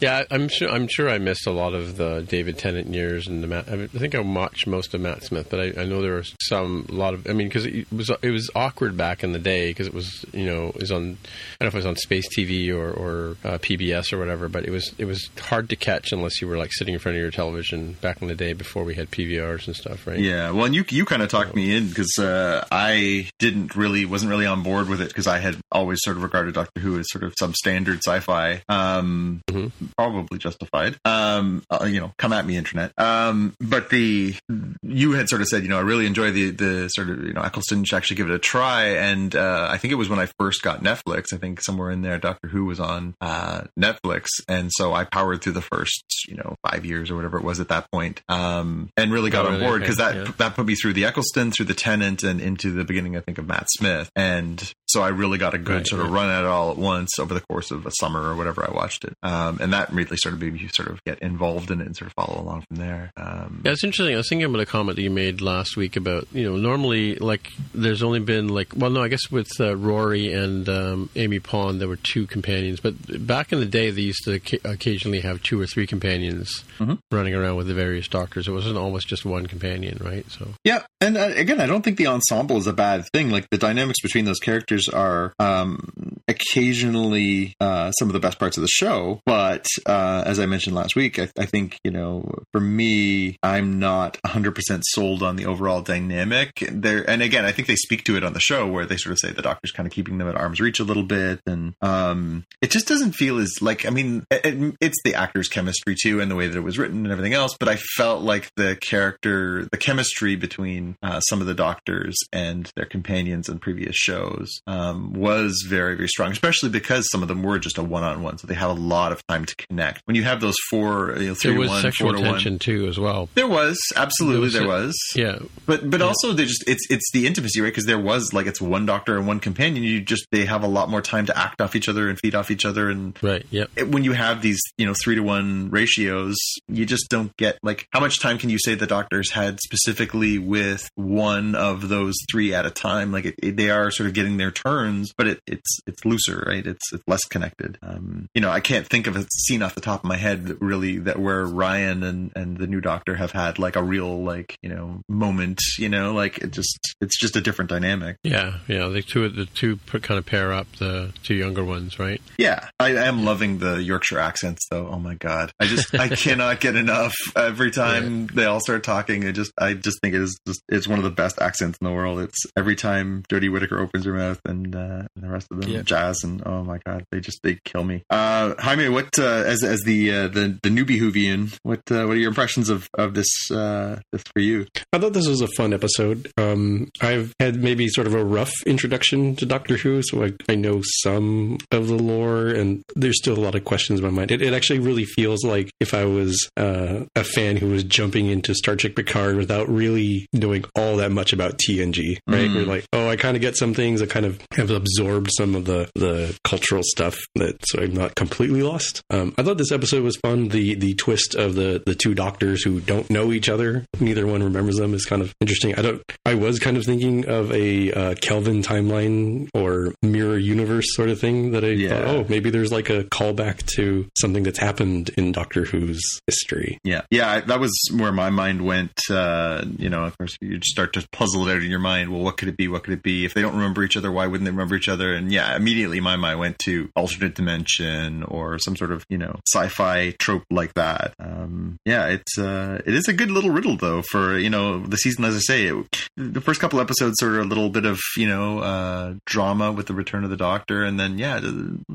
Yeah, I- I'm sure. I'm sure I missed a lot of the David Tennant years and the Matt. I think I watched most of Matt Smith, but I, I know there were some a lot of. I mean, because it was it was awkward back in the day because it was you know it was on. I don't know if it was on Space TV or or uh, PBS or whatever, but it was it was hard to catch unless you were like sitting in front of your television back in the day before we had PVRs and stuff, right? yeah, well, and you you kind of talked me in because uh, I didn't really wasn't really on board with it because I had always sort of regarded Doctor Who as sort of some standard sci-fi. Um, Mhm. probably justified. Um, uh, you know, come at me, internet. Um, but the you had sort of said, you know, I really enjoy the the sort of you know Eccleston should actually give it a try, and uh, I think it was when I first got Netflix. I think somewhere in there, Doctor Who was on uh, Netflix, and so I powered through the first you know five years or whatever it was at that point, um, and really got Oh, on really? board because Okay, that yeah. that put me through the Eccleston, through the Tennant, and into the beginning, I think, of Matt Smith, and so I really got a good Right, sort of right. run at it all at once over the course of a summer or whatever I watched it, um, and that really sort of made me sort of get involved in it and sort of follow along from there. Um, Yeah, it's interesting. I was thinking about a comment that you made last week about you know normally like there's only been like well no I guess with uh, Rory and um, Amy Pond there were two companions, but back in the day they used to ca- occasionally have two or three companions Mhm. running around with the various doctors. It wasn't always just one companion, right? So Yeah, and uh, again, I don't think the ensemble is a bad thing. Like the dynamics between those characters are um, occasionally uh, some of the best parts of the show. But uh, as I mentioned last week, I, I think you know, for me, I'm not 100 percent sold on the overall dynamic. There, and again, I think they speak to it on the show where they sort of say the Doctor's kind of keeping them at arm's reach a little bit, and um, it just doesn't feel as like. I mean, it, it's the actors' chemistry too, and the way that it was written and everything else. But I felt like the character, the chemistry between uh, some of the doctors and their companions in previous shows um, was very, very strong, especially because some of them were just a one-on-one, so they had a lot of time to connect. When you have those four, you know, three there to was one, sexual four to tension one. too as well. There was absolutely There there was was, Yeah, but but Yeah. also they just it's it's the intimacy right because there was like it's one doctor and one companion. You just they have a lot more time to act off each other and feed off each other and right. It- when you have these you know three to one ratios you just don't get like how much time can you say the doctors had specifically with one of those three at a time like it, it- they are sort of getting their turns but it, it's it's looser right it's it's less connected um you know i can't think of a scene off the top of my head that really that where ryan and and the new doctor have had like a real like you know moment you know like it just it's just a different dynamic Yeah, yeah. The two the two kind of pair up the two younger ones, right? Yeah, I, I am loving the Yorkshire accents, though. Oh my god, I just I <laughs> cannot get enough. Every time they all start talking, I just I just think it is just it's one of the best accents in the world. It's every time Jodie Whittaker opens her mouth, and, uh, and the rest of them Yeah. jazz, and oh my god, they just they kill me. Uh, Jaime, what uh, as as the uh, the the newbie Whovian, what uh, what are your impressions of of this uh, this for you? I thought this was a fun episode. Um, I've had maybe sort of a rough introduction to Doctor Who, so I, I know some of the lore, and there's still a lot of questions in my mind. It, it actually really feels like if I was uh, a fan who was jumping into Star Trek Picard without really knowing all that much about TNG, right? Mm. We're like, oh, I kind of get some things. I kind of have absorbed some of the the cultural stuff that so I'm not completely lost. Um, I thought this episode was fun. The the twist of the the two doctors who don't know each other, neither one remembers them, is kind of interesting. I don't. I was kind of thinking of a uh, Kelvin timeline or mirror universe sort of thing that I Yeah. thought, oh, maybe there's like a callback to something that's happened in Doctor Who's history. Yeah, yeah, that was where my mind went. Uh, you know, of course, you start to puzzle it out in your mind. Well, what could it be? What could it be? If they don't remember each other, why why wouldn't they remember each other? And yeah, immediately my mind went to alternate dimension or some sort of you know sci-fi trope like that. Um, yeah, it's uh, it is a good little riddle though for you know the season. As I say, it, the first couple episodes sort of a little bit of you know uh, drama with the return of the Doctor, and then yeah,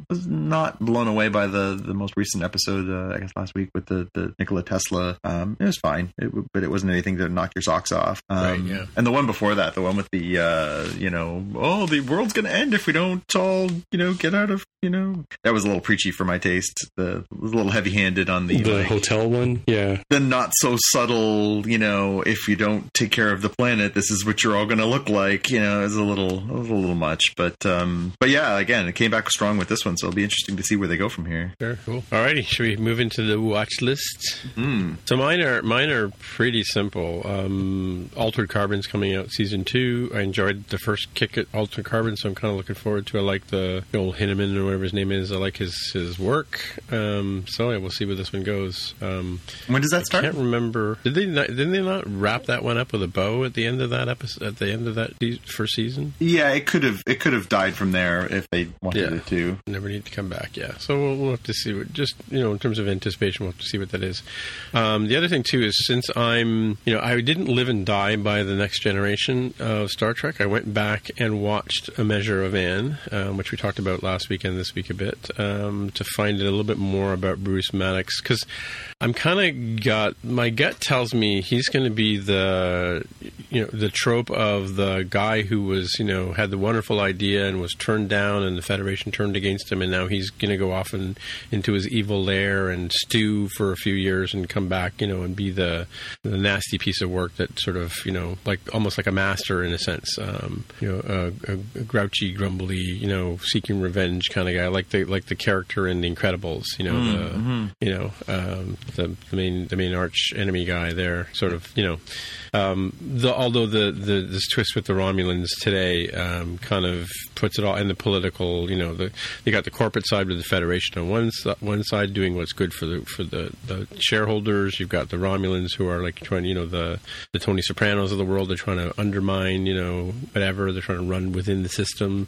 was not blown away by the the most recent episode. Uh, I guess last week with the the Nikola Tesla. Um, it was fine, it, but it wasn't anything to knock your socks off. Um, Right, yeah. And the one before that, the one with the uh, you know, oh, the world's gonna end if we don't all you know get out of you know. That was a little preachy for my taste. The was a little heavy handed on the The like, hotel one, yeah. the not so subtle, you know, if you don't take care of the planet, this is what you're all going to look like. You know, is a little, it was a little much, but um, but yeah, again, it came back strong with this one, so it'll be interesting to see where they go from here. Sure, cool. Alrighty, should we move into the watch list? Mm. So mine are mine are pretty simple. Um, Altered Carbon's coming out season two. I enjoyed the first kick at Altered Carbon, so I'm kind of looking forward to. I like the old Hinneman or whatever his name is. I like his his work. Um, so yeah, we'll see where this one goes. Um, When does that I start? I can't remember. Did they not, didn't they not wrap that one up with a bow at the end of that episode? At the end of that first season? Yeah, it could have it could have died from there if they wanted Yeah. it to. Never need to come back. Yeah. So we'll, we'll have to see. What, just you know, in terms of anticipation, we'll have to see what that is. Um, the other thing too is since I'm, you know, I didn't live and die by the next generation of Star Trek. I went back and watched A Measure of Man, um, which we talked about last week and this week a bit, um, to find a little bit more about Bruce Maddox. Because I'm kind of got my gut tells me he's going to be the, you know, the trope of the guy who was, you know, had the wonderful idea and was turned down, and the Federation turned against him, and now he's going to go off and into his evil lair and stew for a few years and come back, you know, and be the the nasty piece of work that sort of, you know, like almost like a master in a sense, um, you know, a grouchy, grumbly, you know, seeking revenge kind of guy, like the like the character in The Incredibles, you know, the you know, um, the, the main the main arch enemy guy there, sort of, you know, um, the although the, the this twist with the Romulans today um, kind of puts it all in the political, you know, the you got the corporate side with the Federation on one one side doing what's good for the for the, the shareholders. You've got the Romulans who are like trying, you know, the the Tony Sopranos of the world. They're trying to undermine, you know, whatever. They're trying to run within the system,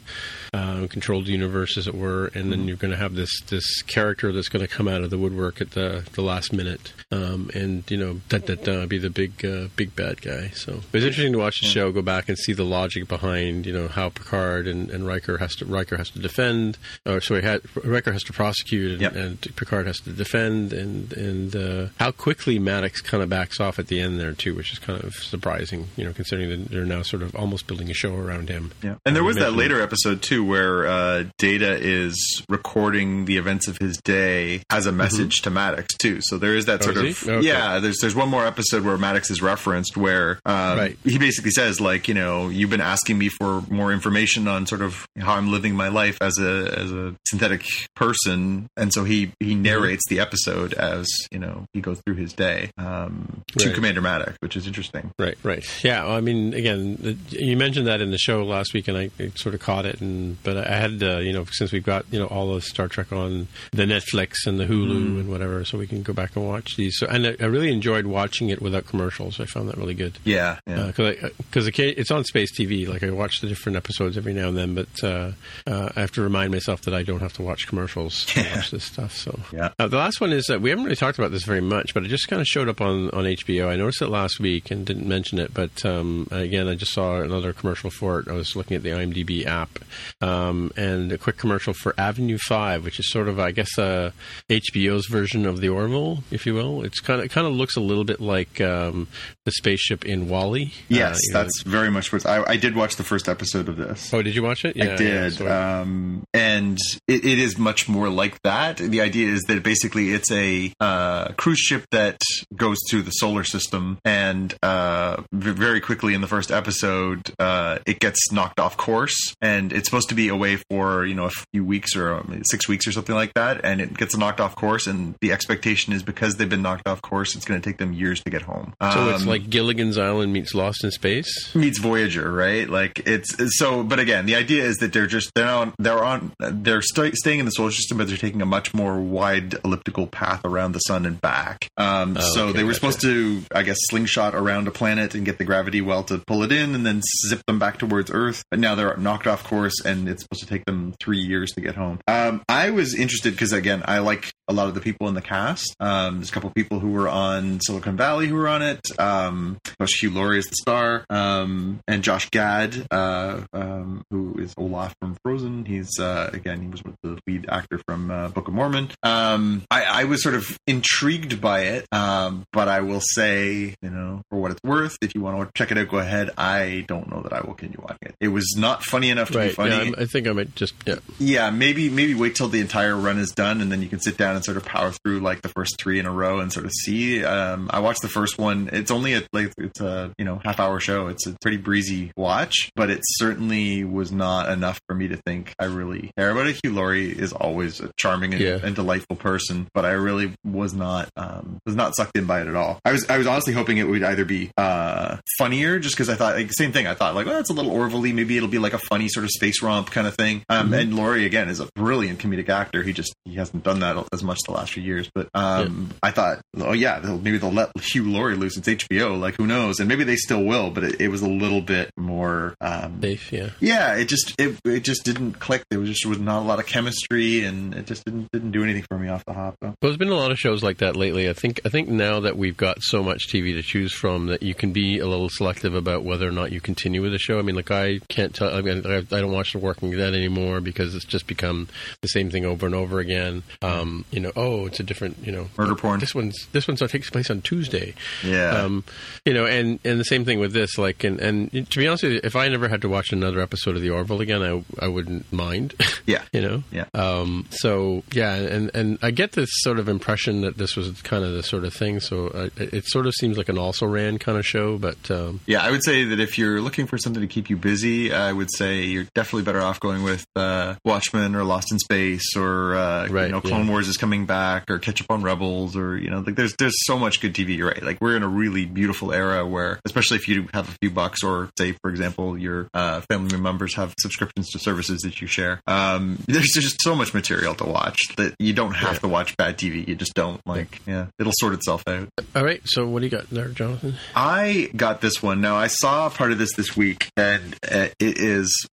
uh, control the universe, as it were. And then you're going to have this this character that's going to come out of the woodwork at the the last minute, um, and you know, da, da, be the big uh, big bad guy. So it was interesting to watch the show, go back and see the logic behind, you know, how Picard and, and Riker has to Riker has to defend, or sorry, had, Riker has to prosecute, and, Yep. and Picard has to defend, and and uh, how quickly Maddox kind of backs off at the end there too, which is kind of surprising, you know, considering that they're now sort of almost building a show around him. Yeah. And there Um, was that later episode too where uh, Data is recording the events of his day as a message to Maddox too. So there is that Mm-hmm. Oh, sort is of? Okay. yeah. There's there's one more episode where Maddox is referenced where um, Right. he basically says like you know you've been asking me for more information on sort of how I'm living my life as a as a synthetic person, and so he Mm-hmm. he narrates the episode as you know he goes through his day um, to Right. Commander Maddox, which is interesting. Right, right. Yeah, well, I mean, again, you mentioned that in the show last week, and I, I sort of caught it. And but I had, uh, you know, since we've got you know all of Star Trek on the Netflix and the Hulu and whatever, so we can go back and watch these. So, and I, I really enjoyed watching it without commercials. I found that really good. Yeah, yeah. Because because it's on Space TV. Like I watch the different episodes every now and then, but uh, uh, I have to remind myself that I don't have to watch commercials to <laughs> watch this stuff. So Yeah. uh, the last one is that we haven't really talked about this very much, but it just kind of showed up on, on HBO. I noticed it last week and didn't mention it, but um, again, I just saw another commercial for it. I was looking at the IMDb app um, and a quick commercial for Avenue Five, which is sort of, I guess, uh, HBO's version of the Orville, if you will. It's kind of it kind of looks a little bit like um, the spaceship in WALL-E. Yes, Uh, you know, that's very much what I, I did watch the first episode of this. Oh, did you watch it? I did, so- um, and it, it is much more like that. The idea is that basically it's a uh, cruise ship that goes through the solar system, and uh, very quickly in the first episode, uh, it gets knocked off course, and it's supposed to be away for you know a few weeks or um, six weeks or something like that, and it gets knocked off course, and the expectation is because they've been knocked off course, it's going to take them years to get home. so it's Um, like Gilligan's Island meets meets Lost in Space. meets Voyager, right? Like it's so. But again, the idea is that they're just they're on they're on they're st- staying in the solar system, but they're taking a much more wide elliptical path around the sun and back. Um, Oh, so okay, they were gotcha. supposed to, I guess, slingshot around a planet and get the gravity well to pull it in, and then zip them back towards Earth. But now they're knocked off course, and it's supposed to take them three years to get home. Um, I was interested because again, I like a lot of the people in the cast. Um, there's a couple people who were on Silicon Valley who were on it. Um, of course, Hugh Laurie is the star, um, and Josh Gad, uh, um, who is Olaf from Frozen. He's uh, again, he was the lead actor from uh, Book of Mormon. Um, I, I was sort of intrigued by it, um, but I will say, you know, for what it's worth, if you want to check it out, go ahead. I don't know that I will continue watching it. It was not funny enough to be funny. I'm- I think I might just yeah. Yeah, maybe maybe wait till the entire run is done, and then you can sit down and sort of power through like the first three in a row and sort of see. Um, I watched the first one. It's only a like it's a you know half hour show. It's a pretty breezy watch, but it certainly was not enough for me to think I really care about it. Hugh Laurie is always a charming and, Yeah. and delightful person, but I really was not um, was not sucked in by it at all. I was I was honestly hoping it would either be uh, funnier, just because I thought like same thing. I thought like well, it's a little Orville-y. Maybe it'll be like a funny sort of space romp kind of thing. Um, And Laurie again is a brilliant comedic actor. He just he hasn't done that as much the last few years. But um, I thought, oh yeah, they'll, maybe they'll let Hugh Laurie loose. It's HBO. Like who knows? And maybe they still will. But it, it was a little bit more. Um, Safe, yeah. yeah, it just it, it just didn't click. There was just was not a lot of chemistry, and it just didn't didn't do anything for me off the hop. So. Well, there's been a lot of shows like that lately. I think I think now that we've got so much TV to choose from, that you can be a little selective about whether or not you continue with a show. I mean, like I can't tell. I mean, I, I don't watch The Walking Dead anymore because it's just become the same thing over and over again. Um, you know, oh, it's a different, you know, Murder porn. This one's this one takes place on Tuesday. Yeah. Um, you know, and and the same thing with this. Like, and and to be honest with you, if I never had to watch another episode of The Orville again, I I wouldn't mind. <laughs> Yeah. you know. Yeah. Um, so yeah, and and I get this sort of impression that this was kind of the sort of thing. So uh, it, it sort of seems like an also ran kind of show, but um, Yeah, I would say that if you're looking for something to keep you busy, I would say you're definitely better off going with uh, Watchmen or Lost in Space or uh, Right, you know Clone yeah. Wars is coming back or Catch Up on Rebels or you know like there's there's so much good TV. You're right. Like we're in a really beautiful era where, especially if you have a few bucks or say for example your uh, family members have subscriptions to services that you share. Um, there's just so much material to watch that you don't have Yeah. to watch bad TV. You just don't. Like yeah, it'll sort itself out. all right. So what do you got there, Jonathan? I got this one. Now I saw part of this this week, and uh, it is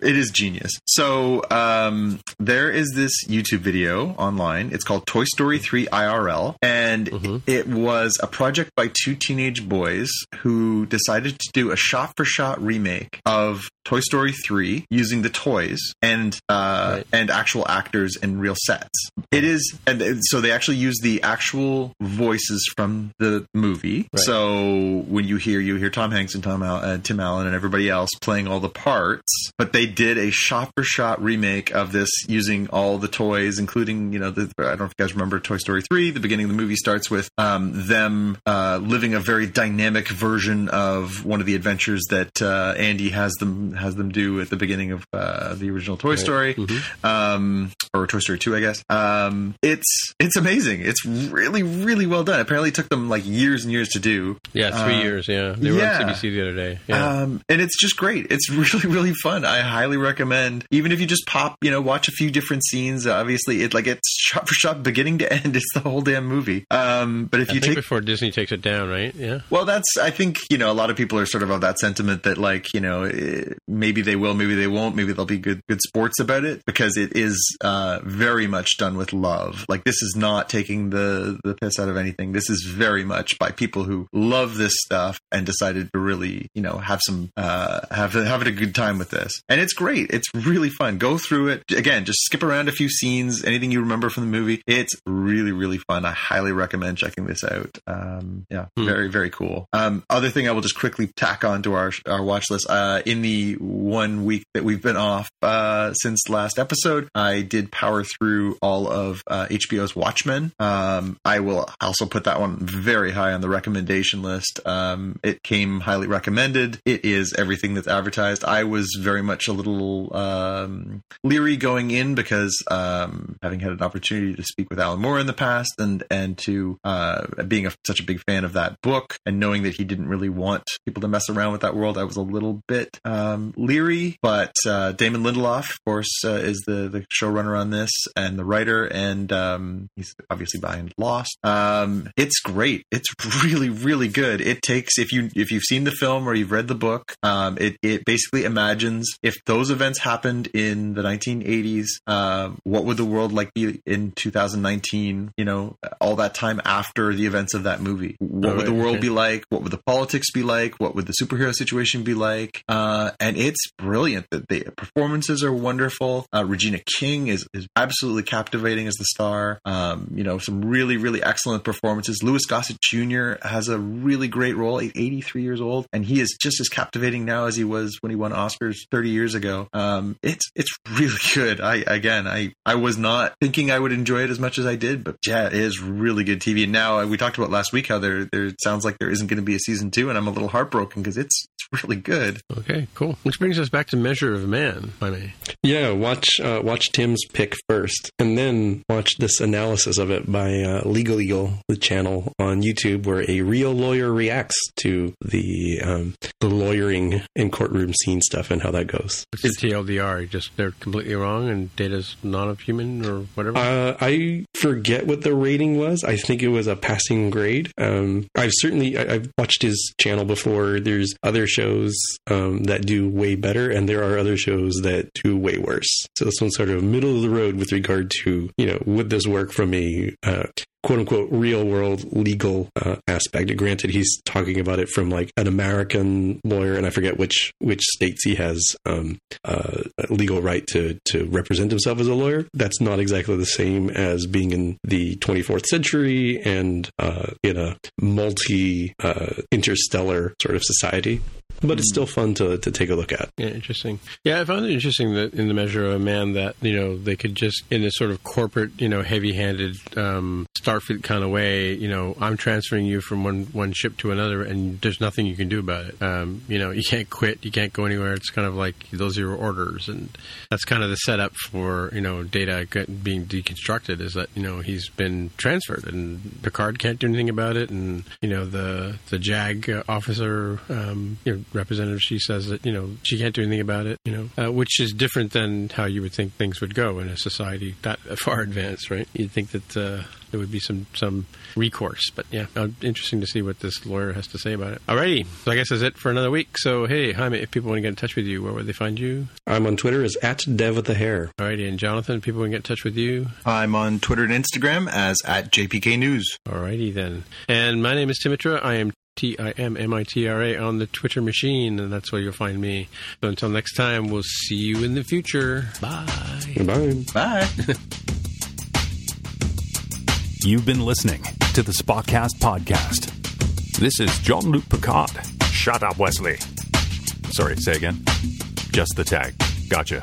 it is genius. So um, there is this YouTube video online. It's called Toy Story 3 IRL, and Mhm. it was a project by two teenage boys who decided to do a shot-for-shot remake of Toy Story 3 using the toys and uh, Right. and actual actors and real sets. It is, and so they actually use the actual voices from the movie. Right. So when you hear you hear Tom Hanks and Tom Al- uh, Tim Allen and everybody else playing all the parts, but they did a shot for shot remake of this using all the toys, including you know the I don't know if you guys remember Toy Story three. The beginning of the movie starts with um, them uh, living a very dynamic version of one of the adventures that uh, Andy has them has them do at the beginning of uh, the original Toy Story Mhm. um, or Toy Story 2, I guess. Um, it's it's amazing. It's really really well done. Apparently, it took them like years and years to do. Yeah, three Uh, years. Yeah, they were yeah. on CBC the other day. Yeah. Um, and it's just great. It's <laughs> really, really fun. I highly recommend. Even if you just pop, you know, watch a few different scenes. Obviously, it like it's <laughs> shot for shot, beginning to end. It's the whole damn movie. Um, but if I you take before Disney takes it down, right? Yeah. well, that's. I think you know a lot of people are sort of of that sentiment that like you know maybe they will, maybe they won't, maybe they'll be good good sports about it because it is uh, very much done with love. Like this is not taking the the piss out of anything. This is very much by people who love this stuff and decided to really you know have some uh, have having a good time with this. And it's great. It's really fun. Go through it again. Just skip around a few scenes. Anything you remember from the movie. It's really really fun. I highly recommend checking this out. Um, yeah, Hmm. very very cool. Um, other thing I will just quickly tack on to our our watch list. Uh, in the one week that we've been off uh, since last episode, I did power through all of uh, HBO's Watchmen. Um, I will also put that one very high on the recommendation list. Um, it came highly recommended. It is everything that's advertised. I was very much a little um, leery going in because um, having had an opportunity to speak with Alan Moore in the past and and to uh, being a, such a big fan of that book and knowing that he didn't really want people to mess around with that world, I was a little bit um, leery. But uh, Damon Lindelof, of course, uh, is the the showrunner on this and the writer, and um, he's obviously behind Lost. Um, it's great. It's <laughs> really really good. It takes if you if you've seen the film or you've read the book, um, it it basically imagines if those events happened in the 1980s, uh, what would the world like be in 2019? You know, all that time after the events of that movie, what Oh, would the world okay. be like? What would the politics be like? What would the superhero situation be like? Uh, and it's brilliant. The, the performances are wonderful. Uh, Regina King is is absolutely captivating as the star. Um, you know, some really really excellent performances. Louis Gossett Jr. has a really great role. He's 83 years old, and he is just as captivating now as he was when he won Oscars 30 years ago. Um, it's it's really <laughs> good. I again, I I was not thinking I would enjoy it as much as I did, but yeah, it is really good TV. And now uh, we talked about last week how there there sounds like there isn't going to be a season two, and I'm a little heartbroken because it's it's really good. Okay, cool. Which brings us back to Measure of Man, I may. Yeah, watch uh, watch Tim's pick first, and then watch this analysis of it by uh, Legal Eagle, the channel on YouTube, where a real lawyer reacts to the um, the lawyering and courtroom scene stuff and how that goes. It's the TLDR. Just they're completely wrong, and Data's not a human or whatever. Uh, I forget what the rating was. I think it was a passing grade. Um, I've certainly I, I've watched his channel before. There's other shows um, that do way better, and there are other shows that do way worse. So this one's sort of middle of the road with regard to you know would this work from a uh, quote unquote real world legal uh, aspect. Granted, he's talking about it from like an American lawyer, and I forget which which states he has um, uh, legal right to to represent himself as a lawyer. That's not exactly the same as being in the 24th century and uh, in a multi uh, interstellar sort of society. But it's still fun to, to take a look at. Yeah, interesting. Yeah, I found it interesting that in the measure of a man that you know they could just in a sort of corporate, you know, heavy-handed um, Starfleet kind of way, you know, I'm transferring you from one one ship to another, and there's nothing you can do about it. Um, you know, <laughs> you can't quit, you can't go anywhere. It's kind of like those are your orders, and that's kind of the setup for you know data being deconstructed. Is that you know he's been transferred, and Picard can't do anything about it, and you know the the JAG officer, um, you know, representative, she says that you know she can't do anything about it, you know, uh, which is different than how you would think things would go in a society that far <laughs> advanced, right? You'd think that uh, there would be some some recourse, but yeah, uh, interesting to see what this lawyer has to say about it. Alrighty, so I guess that's it for another week. So hey, Jaime, if people want to get in touch with you, where would they find you? I'm on Twitter as at Dev with the Hair. Alrighty, and Jonathan, people want to get in touch with you. I'm on Twitter and Instagram as at JPK News. Alrighty then. And my name is Tim Mitra. I am T I M M I T R A on the Twitter machine, and that's where you'll find me. So until next time, we'll see you in the future. Bye. Bye. Bye. <laughs> You've been listening to the Spotcast Podcast. This is Jean-Luc Picard. Shut up, Wesley. Sorry, say again. Just the tag. Gotcha.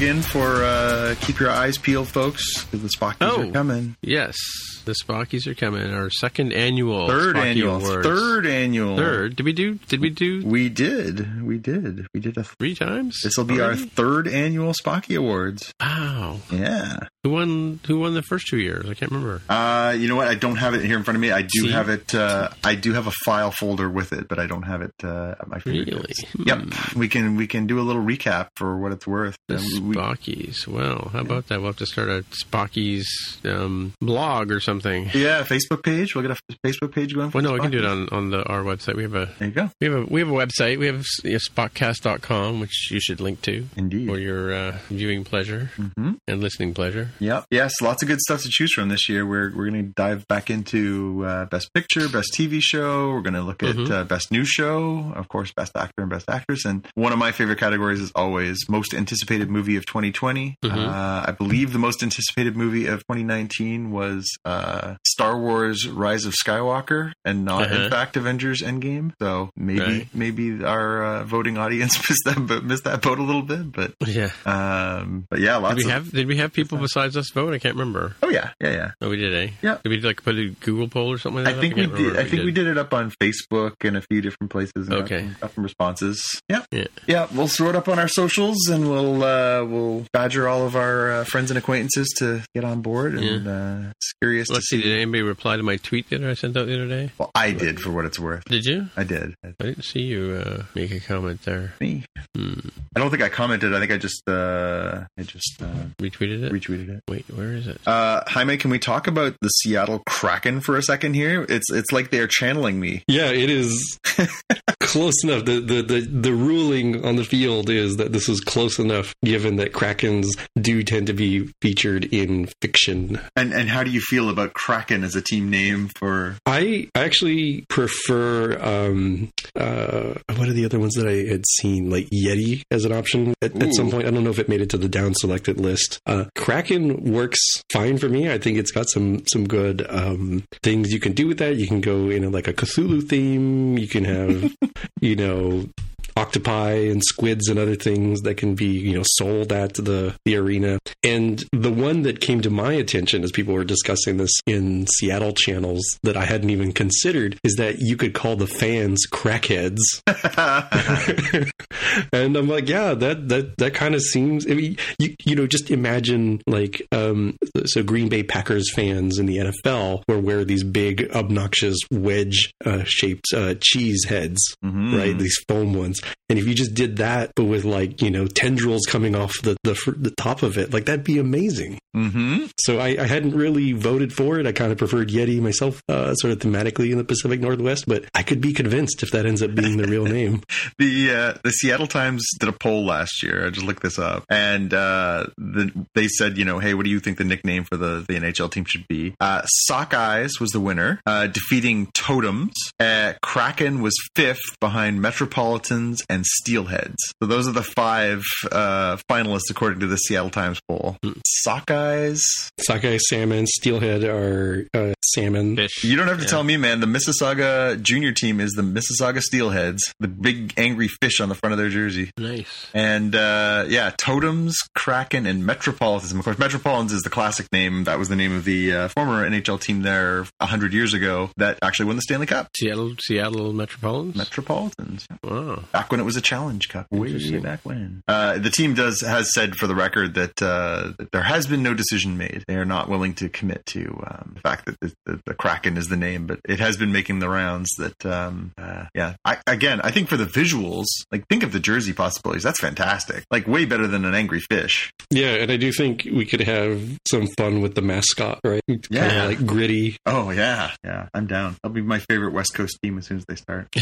Plug in for uh, Keep Your Eyes Peeled, folks, because the Spockies Oh. are coming. Yes. The Spockies are coming. Our second annual Third Spocky annual. Awards. Third annual. Third. Did we do? Did we do We did. We did. We did a. three times? This will be our third annual Spocky Awards. Wow. Yeah. Who won? Who won the first two years? I can't remember. Uh, you know what? I don't have it here in front of me. I do See? have it. Uh, I do have a file folder with it, but I don't have it uh, at my fingertips. Really? Yep. Hmm. We can we can do a little recap for what it's worth. The Um, Spockies. Well, how about that? We'll have to start a Spockies um, blog or something. Yeah, Facebook page. We'll get a Facebook page going. For Well, no, we can do it on, on the our website. We have a There you go. we have a we have a website. We have you know, spotcast.com, which you should link to Indeed. for your uh, viewing pleasure Mhm. and listening pleasure. Yep. Yes, lots of good stuff to choose from this year. We're we're going to dive back into uh, best picture, best TV show. We're going to look at Mhm. uh, best new show, of course, best actor and best actress. And one of my favorite categories is always most anticipated movie of 2020. Mhm. Uh, I believe the most anticipated movie of 2019 was uh, Star Wars: Rise of Skywalker, and not Uh-huh. in fact Avengers: Endgame. So maybe Right. maybe our uh, voting audience <laughs> missed that but missed that vote a little bit, but Yeah. um, but yeah, lots Did we of. have did we have people besides us vote? I can't remember. oh yeah, yeah, yeah. Oh, we did, eh? Yeah. Did we like put a Google poll or something? Like I think up? we did. I think we did it up on Facebook and a few different places. And got Okay. some- got some responses. Yeah, Yeah. yeah. We'll throw it up on our socials, and we'll uh, we'll badger all of our uh, friends and acquaintances to get on board. And uh, it's curious Let's to see. see. Did anybody reply to my tweet that I sent out the other day? Well, I did for what it's worth. Did you? I did. I didn't see you uh, make a comment there. Me. Hmm. I don't think I commented. I think I just uh, I just uh, Retweeted it. retweeted it. Wait, where is it? Uh, Jaime, can we talk about the Seattle Kraken for a second here? It's it's like they're channeling me. Yeah, it is <laughs> close enough. The, the the the ruling on the field is that this is close enough, given that Krakens do tend to be featured in fiction. And and how do you feel about Kraken as a team name for? I actually prefer um uh what are the other ones that I had seen like Yeti as an option at, at some point. I don't know if it made it to the down selected list. Uh Kraken works fine for me. I think it's got some some good um things you can do with that. You can go in like a Cthulhu theme. You can have <laughs> you know octopi and squids and other things that can be you know sold at the the arena and the one that came to my attention as people were discussing this in Seattle channels that I hadn't even considered is that you could call the fans crackheads <laughs> <laughs> and I'm like yeah that that that kind of seems I mean you you know just imagine like um so Green Bay Packers fans in the NFL will wear these big obnoxious wedge uh, shaped uh, cheese heads Mhm. right? These foam ones. And if you just did that, but with like you know tendrils coming off the the, the top of it, like that'd be amazing. Mm-hmm. So I, I hadn't really voted for it. I kind of preferred Yeti myself, uh, sort of thematically in the Pacific Northwest. But I could be convinced if that ends up being the real <laughs> name. The uh, the Seattle Times did a poll last year. I just looked this up, and uh, the, they said, you know, hey, what do you think the nickname for the, the NHL team should be? Uh, Sockeyes was the winner, uh, defeating Totems. Uh, Kraken was fifth behind Metropolitans and Steelheads. So those are the five uh, finalists according to the Seattle Times poll. Sockeyes. Sockeye salmon, steelhead are uh, salmon. Fish. You don't have to Yeah. tell me, man. The Mississauga junior team is the Mississauga Steelheads, the big angry fish on the front of their jersey. Nice. And uh, yeah, Totems, Kraken, and Metropolitans. Of course, Metropolitans is the classic name. That was the name of the uh, former NHL team there a hundred years ago that actually won the Stanley Cup. Seattle, Seattle Metropolitans. Metropolitans. wow. Back when it was a Challenge Cup, way back when. Uh, the team does has said for the record that, uh, that there has been no decision made. They are not willing to commit to um, the fact that the, the, the Kraken is the name, but it has been making the rounds. That um, uh, yeah, I, again, I think for the visuals, like think of the jersey possibilities. That's fantastic. Like way better than an angry fish. Yeah, and I do think we could have some fun with the mascot, right? Yeah. of like gritty. Oh yeah, yeah, I'm down. That'll be my favorite West Coast team as soon as they start. <laughs>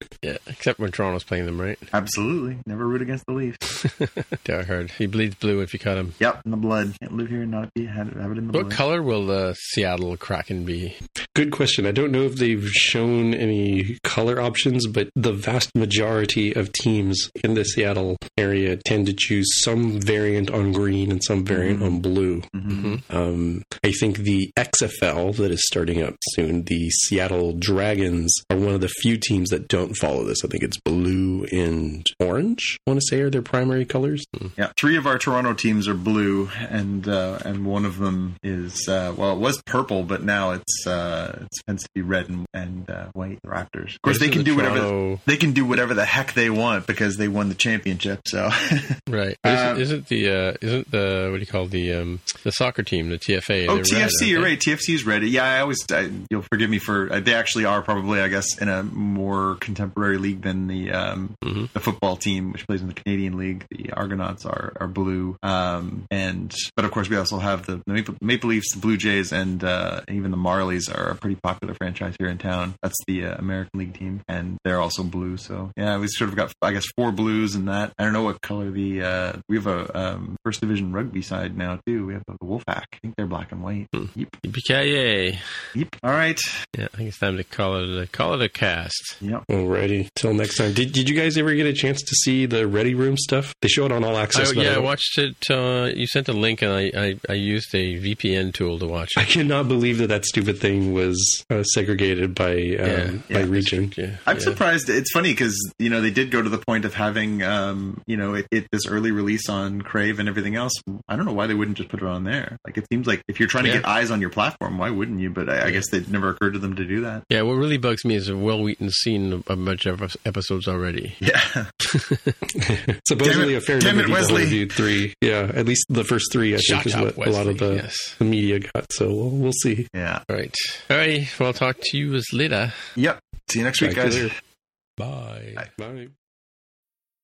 <laughs> Yeah, except when Toronto's playing them, right? Absolutely, never root against the Leafs. <laughs> Die hard. He bleeds blue if you cut him. Yep, in the blood. Can't live here and not be have have it in the What blood. What color will the Seattle Kraken be? Good question. I don't know if they've shown any color options, but the vast majority of teams in the Seattle area tend to choose some variant on green and some variant on blue. hmm Um, I think the XFL that is starting up soon, the Seattle Dragons, are one of the few teams that don't follow this. I think it's blue and orange. I want to say are their primary colors. Yeah, three of our Toronto teams are blue, and uh, and one of them is uh, well, it was purple, but now it's uh, it tends to be red and, and uh, white. The Raptors, of course, Those they can the do whatever Toronto- they can do whatever the heck they want because they won the championship. So <laughs> Right. Um, isn't, isn't the uh, isn't the what do you call the um, the soccer team the TFA? Oh, red, TFC, aren't you're right. TFC is ready. Yeah, I always, I, you'll forgive me for, uh, they actually are probably, I guess, in a more contemporary league than the um, Mhm. the football team, which plays in the Canadian League. The Argonauts are, are blue. Um, and, but of course, we also have the, the Maple, Maple Leafs, the Blue Jays, and uh, even the Marlies are a pretty popular franchise here in town. That's the uh, American League team, and they're also blue. So, yeah, we sort of got, I guess, four blues in that. I don't know what color the, uh, we have a um, first division rugby side now, too. We have the Wolfpack. I think they're black and white. Yep. Yippee-ki-yay. Yep. All right. Yeah, I think it's time to call it a call it a cast. Yep. Alrighty, till next time. Did Did you guys ever get a chance to see the Ready Room stuff? They show it on All Access. I, yeah, I watched it. Uh, you sent a link, and I, I, I used a VPN tool to watch it. I cannot believe that that stupid thing was uh, segregated by um, Yeah, by region. Yeah, I'm yeah. surprised. It's funny because you know they did go to the point of having um, you know it, it this early release on Crave and everything else. I don't know why they wouldn't just put it on there. Like it seems like if you're trying to Yeah. get eyes on your platform, why wouldn't you? But I, I Yeah. guess it never occurred to them to do that. Yeah, what really bugs me is a Wil Wheaton's scene a, a bunch of episodes already. <laughs> Yeah. <laughs> Supposedly Damn it- a fair damn number of people Wesley. reviewed three. Yeah, at least the first three. I Shut think is up, what a lot of the, Yes. the media got. So we'll, we'll see. Yeah. All right. All righty. Well, I'll talk to you later. Yep. See you next week, Talk guys. later. Bye. Bye.